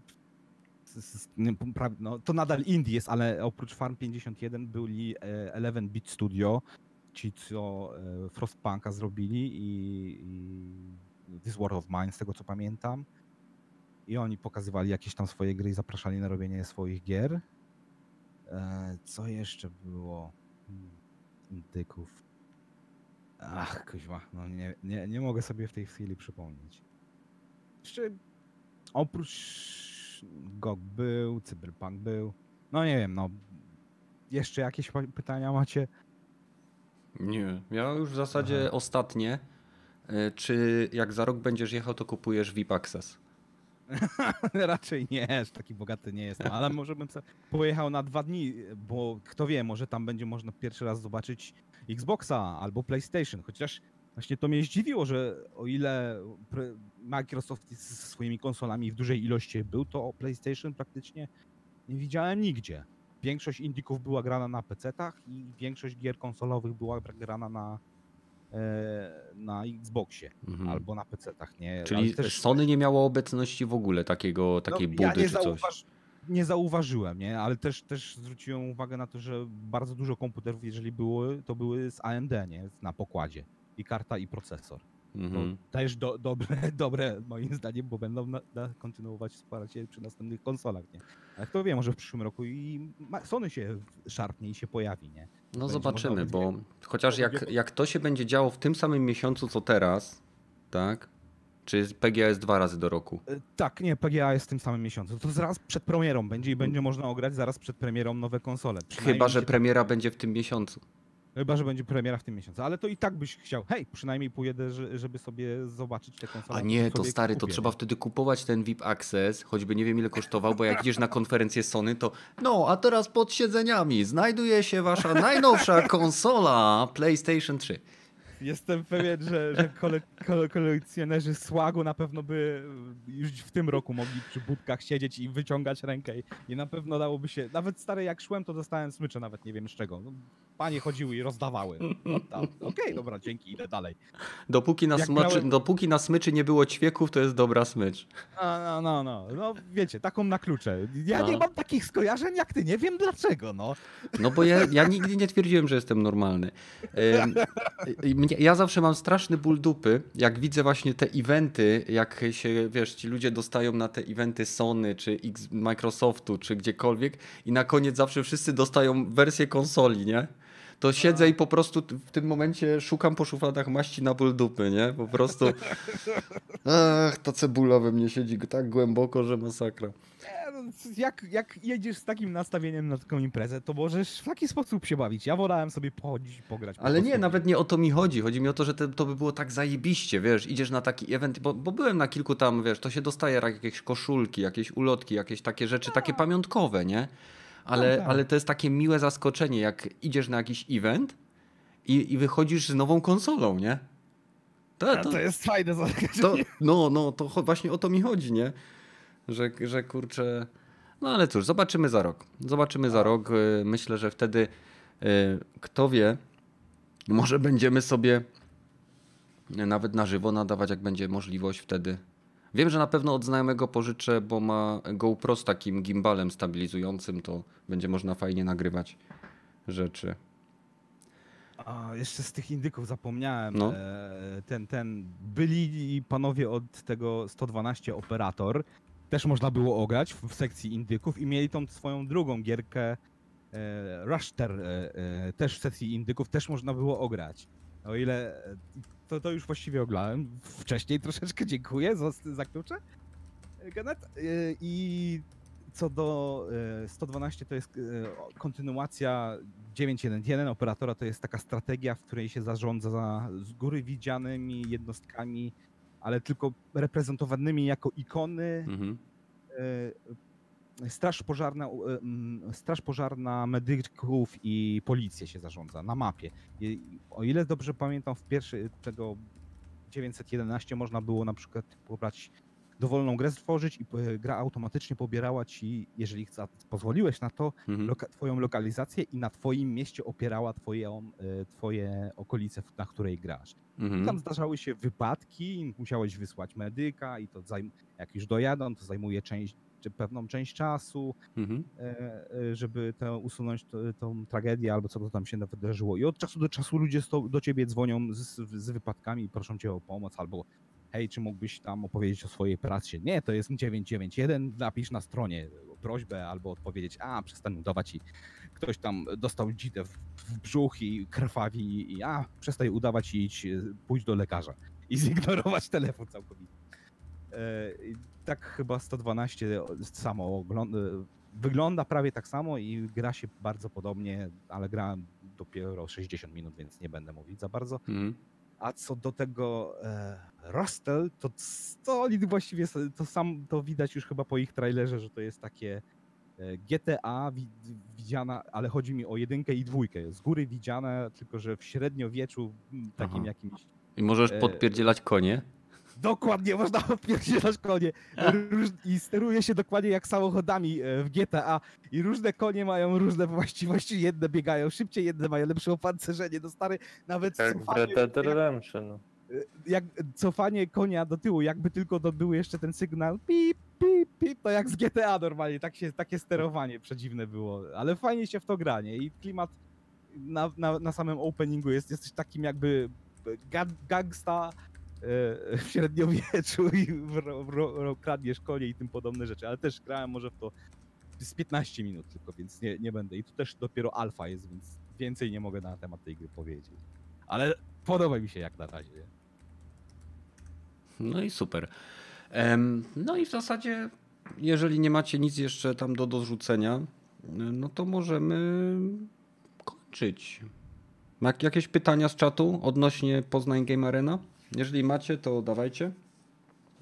no, to nadal indie jest, ale oprócz Farm 51 byli e, Eleven Beat Studio, ci co e, Frostpunka zrobili i, i This War of Mine, z tego co pamiętam. I oni pokazywali jakieś tam swoje gry i zapraszali na robienie swoich gier. E, co jeszcze było? Indyków. Ach, kuźwa, no nie, nie, nie mogę sobie w tej chwili przypomnieć. Jeszcze oprócz GOG był, Cyberpunk był. No nie wiem, no. Jeszcze jakieś pytania macie? Nie. Ja już w zasadzie Aha. ostatnie. Y, Czy jak za rok będziesz jechał, to kupujesz VIP Access? Raczej nie, aż taki bogaty nie jestem, ale może bym pojechał na dwa dni, bo kto wie, może tam będzie można pierwszy raz zobaczyć Xboxa albo PlayStation, chociaż Właśnie to mnie zdziwiło, że o ile Microsoft z swoimi konsolami w dużej ilości był, to o PlayStation praktycznie nie widziałem nigdzie. Większość indików była grana na PC-tach i większość gier konsolowych była grana na, na Xboxie Mhm. albo na PC-tach, nie? Czyli Ale też- Sony nie miało obecności w ogóle takiego, takiej no, budy ja czy coś. nie zauważyłem, nie? Ale też, też zwróciłem uwagę na to, że bardzo dużo komputerów, jeżeli były, to były z AMD, nie? Na pokładzie. I karta, i procesor. To Mhm. też do, dobre, dobre moim zdaniem, bo będą na, na kontynuować wsparcie przy następnych konsolach, nie? Ale kto wie, może w przyszłym roku i Sony się szarpnie i się pojawi, nie? No zobaczymy, bo chociaż jak, jak to się będzie działo w tym samym miesiącu co teraz, tak? Czy PGA jest dwa razy do roku? E, Tak, nie, PGA jest w tym samym miesiącu. To zaraz przed premierą będzie i będzie można ograć zaraz przed premierą nowe konsole. Chyba, że premiera będzie w tym miesiącu. Chyba, że będzie premiera w tym miesiącu, ale to i tak byś chciał, hej, przynajmniej pojedę, że- żeby sobie zobaczyć te konsole. A nie, to stary, to kupię, trzeba nie? wtedy kupować ten VIP Access, choćby nie wiem ile kosztował, bo jak idziesz na konferencję Sony, to no, a teraz pod siedzeniami znajduje się wasza najnowsza konsola PlayStation 3. Jestem pewien, że, że kole, kole, kolekcjonerzy słagu na pewno by już w tym roku mogli przy budkach siedzieć i wyciągać rękę i, na pewno dałoby się, nawet stary jak szłem, to dostałem smycze, nawet nie wiem z czego. No, panie chodziły i rozdawały. No, tam, Okej, dobra, dzięki, idę dalej. Dopóki na, Jak smoczy, miałem- dopóki na smyczy nie było ćwieków, to jest dobra smycz. No, no, no, no, no wiecie, taką na klucze. Ja No. nie mam takich skojarzeń jak ty, nie wiem dlaczego, no. No bo ja, ja nigdy nie twierdziłem, że jestem normalny. Ym, Ja zawsze mam straszny ból dupy, jak widzę właśnie te eventy, jak się, wiesz, ci ludzie dostają na te eventy Sony, czy Microsoftu, czy gdziekolwiek i na koniec zawsze wszyscy dostają wersję konsoli, nie? To siedzę i po prostu w tym momencie szukam po szufladach maści na ból dupy, nie? Po prostu. Ach, ta cebula we mnie siedzi tak głęboko, że masakra. No, Jak, jak jedziesz z takim nastawieniem na taką imprezę, to możesz w taki sposób się bawić. Ja wolałem sobie pochodzić, pograć. po Ale nie, nawet nie o to mi chodzi. Chodzi mi o to, że te, to by było tak zajebiście, wiesz, idziesz na taki event, bo, bo byłem na kilku tam, wiesz, to się dostaje jak jakieś koszulki, jakieś ulotki, jakieś takie rzeczy, takie pamiątkowe, nie? Ale, Tak, tak. ale to jest takie miłe zaskoczenie, jak idziesz na jakiś event i, i wychodzisz z nową konsolą, nie? To, A to jest fajne to, zaskoczenie. no, no, to właśnie o to mi chodzi, nie? Że, że kurczę. No ale cóż, zobaczymy za rok. Zobaczymy za rok. Y, Myślę, że wtedy y, kto wie, może będziemy sobie nawet na żywo nadawać, jak będzie możliwość wtedy. Wiem, że na pewno od znajomego pożyczę, bo ma GoPro z takim gimbalem stabilizującym, to będzie można fajnie nagrywać rzeczy. A, jeszcze z tych indyków zapomniałem. No. E, ten, ten, byli panowie od tego 112 operator. Też można było ograć w, sekcji indyków i mieli tą swoją drugą gierkę e, Rushter e, też w sekcji indyków też można było ograć. O ile to, to już właściwie oglądałem wcześniej troszeczkę, dziękuję za, za klucze. Genet. E, I co do e, 112 to jest e, kontynuacja 911 operatora to jest taka strategia, w której się zarządza z góry widzianymi jednostkami, ale tylko reprezentowanymi jako ikony. Mhm. Straż pożarna, mm, straż pożarna medyków i policję się zarządza na mapie. I, o ile dobrze pamiętam, w pierwszy tego 911 można było na przykład pobrać dowolną grę stworzyć i e, gra automatycznie pobierała ci, jeżeli pozwoliłeś na to, Mhm. loka- twoją lokalizację i na twoim mieście opierała twoją, e, twoje okolice, na której grasz. I Mhm. tam zdarzały się wypadki, musiałeś wysłać medyka i to jak już dojadą, to zajmuje część, pewną część czasu, Mhm. e, e, żeby to usunąć to, tą tragedię albo co to tam się wydarzyło. I od czasu do czasu ludzie sto- do ciebie dzwonią z, z wypadkami i proszą cię o pomoc albo hej, czy mógłbyś tam opowiedzieć o swojej pracy? Nie, to jest 991, napisz na stronie prośbę albo odpowiedzieć, a przestań udawać i ktoś tam dostał dzitę w, w brzuch i krwawi i a, przestań udawać i idź, e, pójdź do lekarza i zignorować telefon całkowicie. E, tak chyba 112 samo ogląda, wygląda prawie tak samo i gra się bardzo podobnie, ale grałem dopiero 60 minut, więc nie będę mówić za bardzo. Mhm. A co do tego e, Rustel, to Stolid właściwie to sam to widać już chyba po ich trailerze, że to jest takie e, GTA wi, widziana, ale chodzi mi o jedynkę i dwójkę. Z góry widziane, tylko że w średniowieczu takim Aha. jakimś I możesz E, podpierdzielać konie. Dokładnie, można odpierdzielać konie. Róż, I steruje się dokładnie jak samochodami e, w GTA. I różne konie mają różne właściwości. Jedne biegają szybciej, jedne mają lepsze opancerzenie. No stary, nawet Jak cofanie, Red Dead jak, Redemption. jak cofanie konia do tyłu, jakby tylko to był jeszcze ten sygnał pip, pip, pip, to jak z GTA normalnie, tak się, takie sterowanie przedziwne było. Ale fajnie się w to granie i klimat na, na, na samym openingu jest, jesteś takim jakby ga- gangsta e, w średniowieczu i ro, ro, kradniesz konie i tym podobne rzeczy, ale też grałem może w to z 15 minut tylko, więc nie, nie będę. I tu też dopiero alfa jest, więc więcej nie mogę na temat tej gry powiedzieć. Ale podoba mi się jak na razie. No i super. No i w zasadzie, jeżeli nie macie nic jeszcze tam do dorzucenia, no to możemy kończyć. Jakieś pytania z czatu odnośnie Poznań Game Arena? Jeżeli macie, to dawajcie.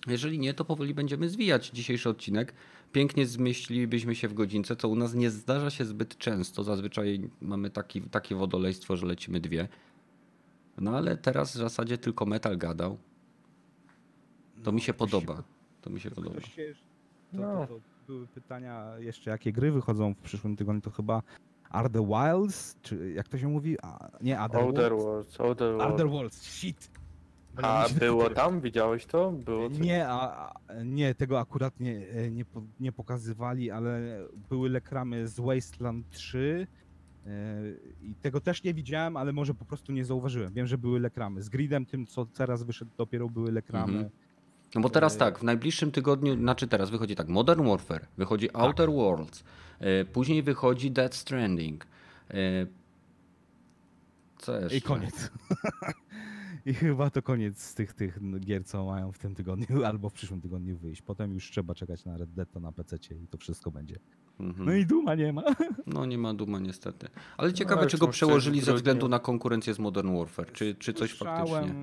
Jeżeli nie, to powoli będziemy zwijać dzisiejszy odcinek. Pięknie zmieścilibyśmy się w godzince, co u nas nie zdarza się zbyt często. Zazwyczaj mamy taki, takie wodolejstwo, że lecimy dwie. No ale teraz w zasadzie tylko metal gadał. To mi się ktoś podoba. To mi się podoba. To, No. to, to były pytania jeszcze, jakie gry wychodzą w przyszłym tygodniu, to chyba Are the Wilds, czy jak to się mówi? A, nie, Other Worlds? Worlds. Other Worlds, shit! A Myliśmy było tam? Widziałeś to? Było coś? Nie, a, a, nie, tego akurat nie, e, nie, nie pokazywali, ale były lekramy z Wasteland 3 e, i tego też nie widziałem, ale może po prostu nie zauważyłem. Wiem, że były lekramy. Z Gridem, tym co teraz wyszedł, dopiero były lekramy. Mhm. No bo teraz E, tak, w najbliższym tygodniu, znaczy teraz wychodzi tak, Modern Warfare, wychodzi Outer Worlds, później wychodzi Dead Stranding. Co jeszcze? I koniec. I chyba to koniec z tych, tych gier, co mają w tym tygodniu albo w przyszłym tygodniu wyjść. Potem już trzeba czekać na Red Dead to na PC i to wszystko będzie. Mhm. No i Duma nie ma. No nie ma Duma niestety. Ale No, ciekawe, czy go w przełożyli ze względu na konkurencję z Modern Warfare, czy, czy coś faktycznie.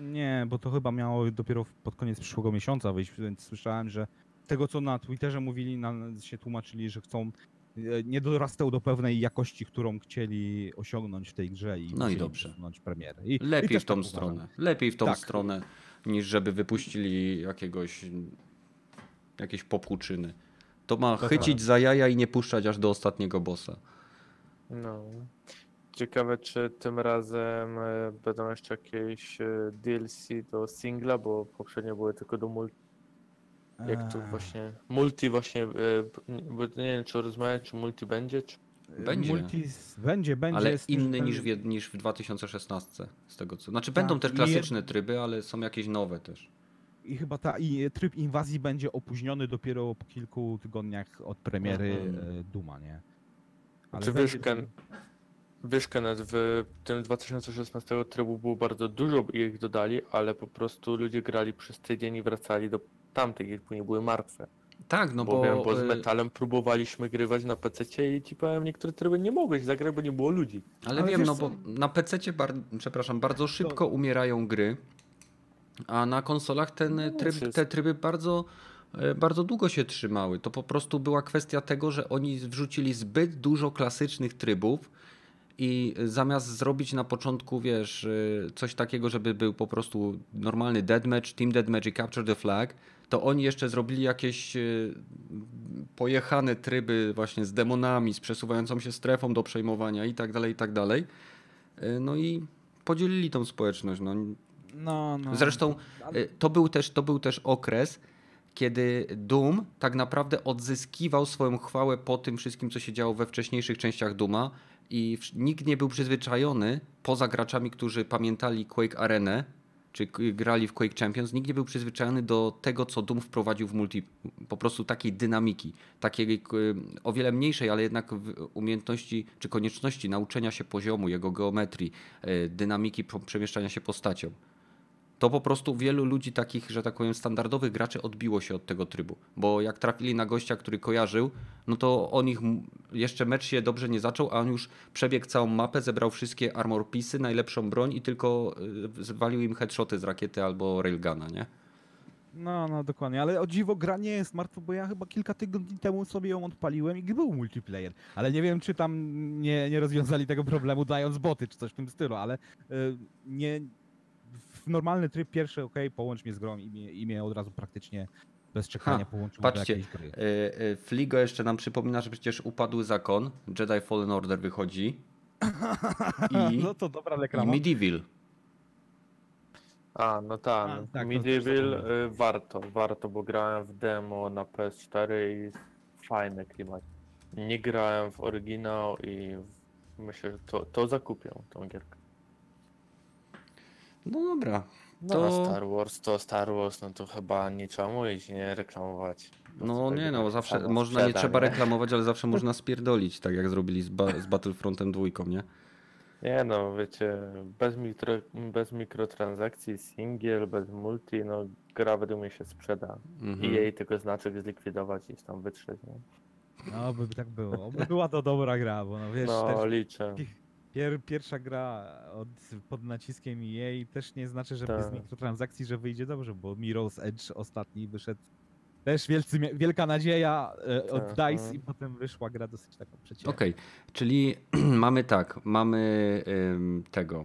Nie, bo to chyba miało dopiero pod koniec przyszłego miesiąca wyjść, więc słyszałem, że tego co na Twitterze mówili, na, się tłumaczyli, że chcą nie dorastał do pewnej jakości, którą chcieli osiągnąć w tej grze i No i dobrze. przesunąć premierę. I, i Lepiej też w tą tak uważam. stronę. Lepiej w tą Tak. stronę, niż żeby wypuścili jakiegoś jakieś popłuczyny. To ma To chycić tak. za jaja i nie puszczać aż do ostatniego bossa. No. Ciekawe, czy tym razem e, będą jeszcze jakieś e, DLC do singla, bo poprzednio były tylko do multi. Jak to właśnie. Multi właśnie. e, Bo nie wiem, czy rozmawiać, czy multi będzie, czy. Będzie. Multi, będzie, będzie. Ale inny niż w, niż w 2016, z tego co. Znaczy Tak, będą też i klasyczne tryby, ale są jakieś nowe też. I chyba ta i tryb inwazji będzie opóźniony dopiero po kilku tygodniach od premiery Mhm. e, Duma, nie? Czy będzie wiesz, Kenneth, w tym 2016 trybu było bardzo dużo i ich dodali, ale po prostu ludzie grali przez tydzień i wracali do tamtych, jak później były martwe. Tak, no bo, bo, wiem, bo z y, metalem próbowaliśmy grywać na PC i ci powiem, niektóre tryby nie mogłeś zagrać, bo nie było ludzi. Ale, Ale wiem, no co? bo na PC, bar... przepraszam, bardzo szybko umierają gry, a na konsolach ten No, tryb, wszystko. te tryby bardzo, e, bardzo długo się trzymały. To po prostu była kwestia tego, że oni wrzucili zbyt dużo klasycznych trybów i zamiast zrobić na początku, wiesz, e, coś takiego, żeby był po prostu normalny deathmatch, team deathmatch i capture the flag, to oni jeszcze zrobili jakieś e, pojechane tryby właśnie z demonami, z przesuwającą się strefą do przejmowania i tak dalej, i tak dalej. E, No i podzielili tą społeczność. No. No, no. Zresztą e, to był, też, to był też okres, kiedy Doom tak naprawdę odzyskiwał swoją chwałę po tym wszystkim, co się działo we wcześniejszych częściach Duma i nikt nie był przyzwyczajony, poza graczami, którzy pamiętali Quake Arenę, czy grali w Quake Champions, nikt nie był przyzwyczajony do tego, co Doom wprowadził w multi, po prostu takiej dynamiki, takiej o wiele mniejszej, ale jednak umiejętności czy konieczności nauczenia się poziomu, jego geometrii, e, dynamiki przemieszczania się postacią. To po prostu wielu ludzi takich, że tak powiem, standardowych graczy odbiło się od tego trybu. Bo jak trafili na gościa, który kojarzył, no to on ich jeszcze mecz się dobrze nie zaczął, a on już przebiegł całą mapę, zebrał wszystkie armor pisy, najlepszą broń i tylko y, zwalił im headshoty z rakiety albo railguna, nie? No, no dokładnie, ale o dziwo gra nie jest martwa, bo ja chyba kilka tygodni temu sobie ją odpaliłem i był multiplayer. Ale nie wiem, czy tam nie, nie rozwiązali tego problemu dając boty czy coś w tym stylu, ale y, nie w normalny tryb pierwszy, ok, połącz mnie z grą i mnie, i mnie od razu praktycznie bez czekania Ha, połączyło patrzcie, do jakiejś gry. E, e, Fligo jeszcze nam przypomina, że przecież upadły zakon, Jedi Fallen Order wychodzi i- no to dobra i reklama. Medieval. A, no tak. A, no, tak, to Medieval y, warto, warto, bo grałem w demo na PS4 i fajny klimat. Nie grałem w oryginał i myślę, że to, to zakupię tą gierkę. No dobra. No To- a Star Wars to Star Wars, no to chyba nie trzeba mówić, nie reklamować. No nie no, zawsze można, nie trzeba reklamować, ale zawsze można spierdolić, tak jak zrobili z, ba z Battlefrontem dwójką, nie? Nie no, wiecie, bez, mikro, bez mikrotransakcji, single, bez multi, no gra według mnie się sprzeda. Mhm. I jej tylko znaczek zlikwidować i tam wytrzeć, nie? No by by tak było. By była to dobra gra, bo no wiesz, No, też liczę. Pier, pierwsza gra od, pod naciskiem jej też nie znaczy, że bez Tak. mikrotransakcji, że wyjdzie dobrze, bo Mirror's Edge ostatni wyszedł też wielcy, wielka nadzieja e, od Tak, DICE no. i potem wyszła gra dosyć taka przeciętna. Okej, czyli mamy tak, mamy ym, tego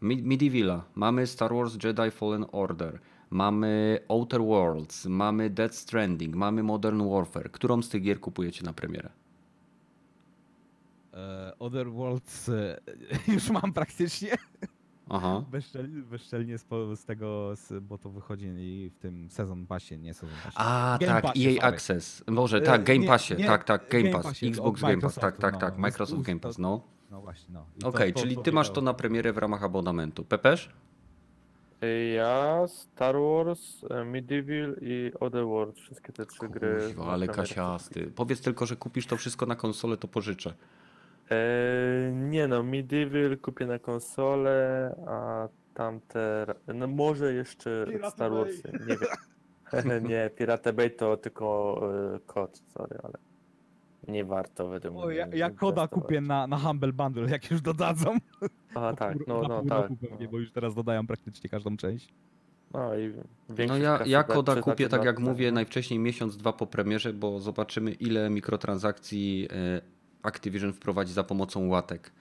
Me- Medievala, mamy Star Wars Jedi Fallen Order, mamy Outer Worlds, mamy Death Stranding, mamy Modern Warfare. Którą z tych gier kupujecie na premierę? E, Other Worlds e, już mam praktycznie. Aha. Bezczelnie, bezczelnie z, z tego, z, bo to wychodzi w tym sezon passie, nie sezon passie. A, Game tak, Passie, EA sorry. Access. Może, E, tak, Game nie, Passie, nie, tak, tak, Game, Game Pass, Passie, Xbox Game Pass, tak, Microsoftu, tak, no. tak, No, Microsoft Game Pass, no. No właśnie, no. Okej, to- to- czyli to ty masz to na premierę w ramach abonamentu. Pepeż? Ja, Star Wars, Medieval i Other World, wszystkie te trzy gry. Kuźwa, na ale kasiasty. Powiedz tylko, że kupisz to wszystko na konsolę, to pożyczę. E, nie no, Medieval kupię na konsolę, a tamte, no może jeszcze Pirate Star Bay. Wars, nie wiem. nie, Pirate Bay to tylko e, kod, sorry, ale nie warto według mnie. O, ja, ja koda kupię na, na Humble Bundle, jak już dodadzą. A tak, no, no tak. roku pewnie, no. bo już teraz dodają praktycznie każdą część. No i No większość ja, ja da- koda kupię, tak jak mówię, nie? najwcześniej miesiąc, dwa po premierze, bo zobaczymy ile mikrotransakcji e, Activision wprowadzi za pomocą łatek.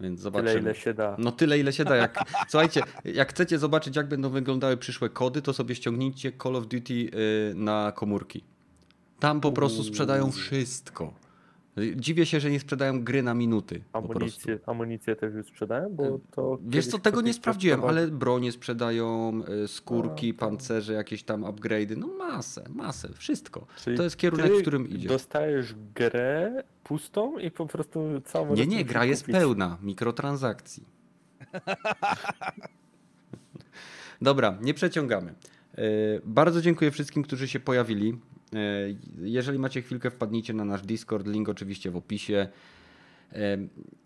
Więc zobaczymy. Tyle ile się da. No tyle ile się da. Jak, słuchajcie, jak chcecie zobaczyć jak będą wyglądały przyszłe kody, to sobie ściągnijcie Call of Duty y, na komórki. Tam po prostu sprzedają wszystko. Dziwię się, że nie sprzedają gry na minuty. Amunicję, amunicję też już sprzedają, bo to. Wiesz co, tego nie sprawdziłem, ale bronie sprzedają, y, skórki, A, pancerze, jakieś tam upgrade'y, no masę, masę, wszystko. Czyli To jest kierunek, w którym idzie. Dostajesz grę pustą i po prostu całą. Nie, nie, gra jest kupić. pełna mikrotransakcji. Dobra, nie przeciągamy. E, Bardzo dziękuję wszystkim, którzy się pojawili. E, Jeżeli macie chwilkę, wpadnijcie na nasz Discord, link oczywiście w opisie. E,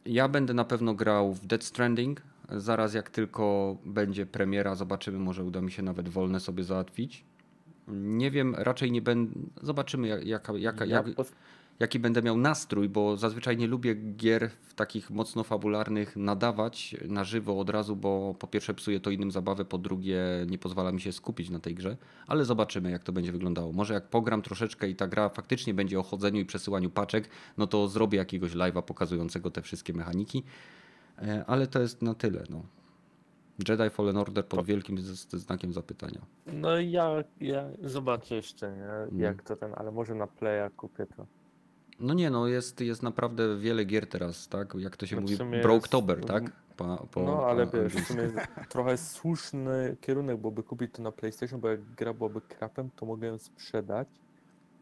Ja będę na pewno grał w Dead Stranding. Zaraz jak tylko będzie premiera, zobaczymy, może uda mi się nawet wolne sobie załatwić. Nie wiem, raczej nie będę. Zobaczymy, jak, jaka, jaka, Ja jak, jaki będę miał nastrój, bo zazwyczaj nie lubię gier w takich mocno fabularnych nadawać na żywo od razu, bo po pierwsze psuje to innym zabawę, po drugie nie pozwala mi się skupić na tej grze, ale zobaczymy jak to będzie wyglądało. Może jak pogram troszeczkę i ta gra faktycznie będzie o chodzeniu i przesyłaniu paczek, no to zrobię jakiegoś live'a pokazującego te wszystkie mechaniki, E, ale to jest na tyle. No. Jedi Fallen Order pod wielkim znakiem zapytania. No ja, ja zobaczę jeszcze, nie? Mm. Jak to ten, ale może na Playa kupię to. No nie, no jest, jest naprawdę wiele gier teraz, tak? Jak to się No mówi, sumie Broketober, jest- tak? Po, po, no ale po wiesz, w sumie trochę słuszny kierunek byłoby kupić to na PlayStation, bo jak gra byłaby krapem, to mogę ją sprzedać,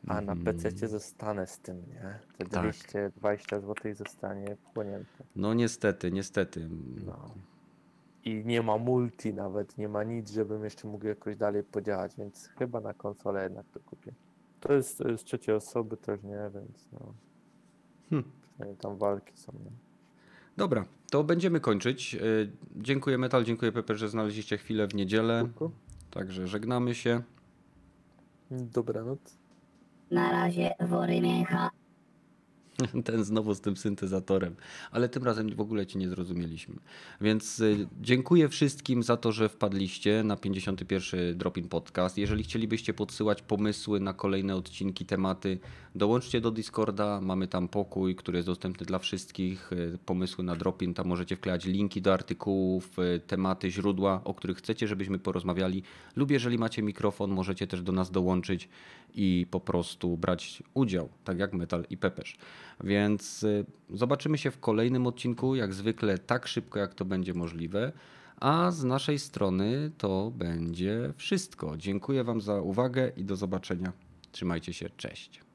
a na Mhm. PC zostanę z tym, nie? Te Tak. 220 zł zostanie wchłonięte. No niestety, niestety. No. I nie ma multi nawet, nie ma nic, żebym jeszcze mógł jakoś dalej podziałać, więc chyba na konsolę jednak to kupię. To jest z trzeciej osoby też nie, więc no. Hmm. Tam walki są. Nie? Dobra, to będziemy kończyć. Y, Dziękuję Metal, dziękuję Pepe, że znaleźliście chwilę w niedzielę. Także żegnamy się. Dobranoc. Na razie wory mięcha. Ten znowu z tym syntezatorem, ale tym razem w ogóle ci nie zrozumieliśmy. Więc y, dziękuję wszystkim za to, że wpadliście na 51 Dropin Podcast. Jeżeli chcielibyście podsyłać pomysły na kolejne odcinki, tematy, dołączcie do Discorda. Mamy tam pokój, który jest dostępny dla wszystkich. Y, Pomysły na Dropin, tam możecie wklejać linki do artykułów, y, tematy, źródła, o których chcecie, żebyśmy porozmawiali. Lub jeżeli macie mikrofon, możecie też do nas dołączyć i po prostu brać udział, tak jak Metal i Pepeż. Więc y, zobaczymy się w kolejnym odcinku, jak zwykle tak szybko, jak to będzie możliwe. A z naszej strony to będzie wszystko. Dziękuję Wam za uwagę i do zobaczenia. Trzymajcie się, cześć.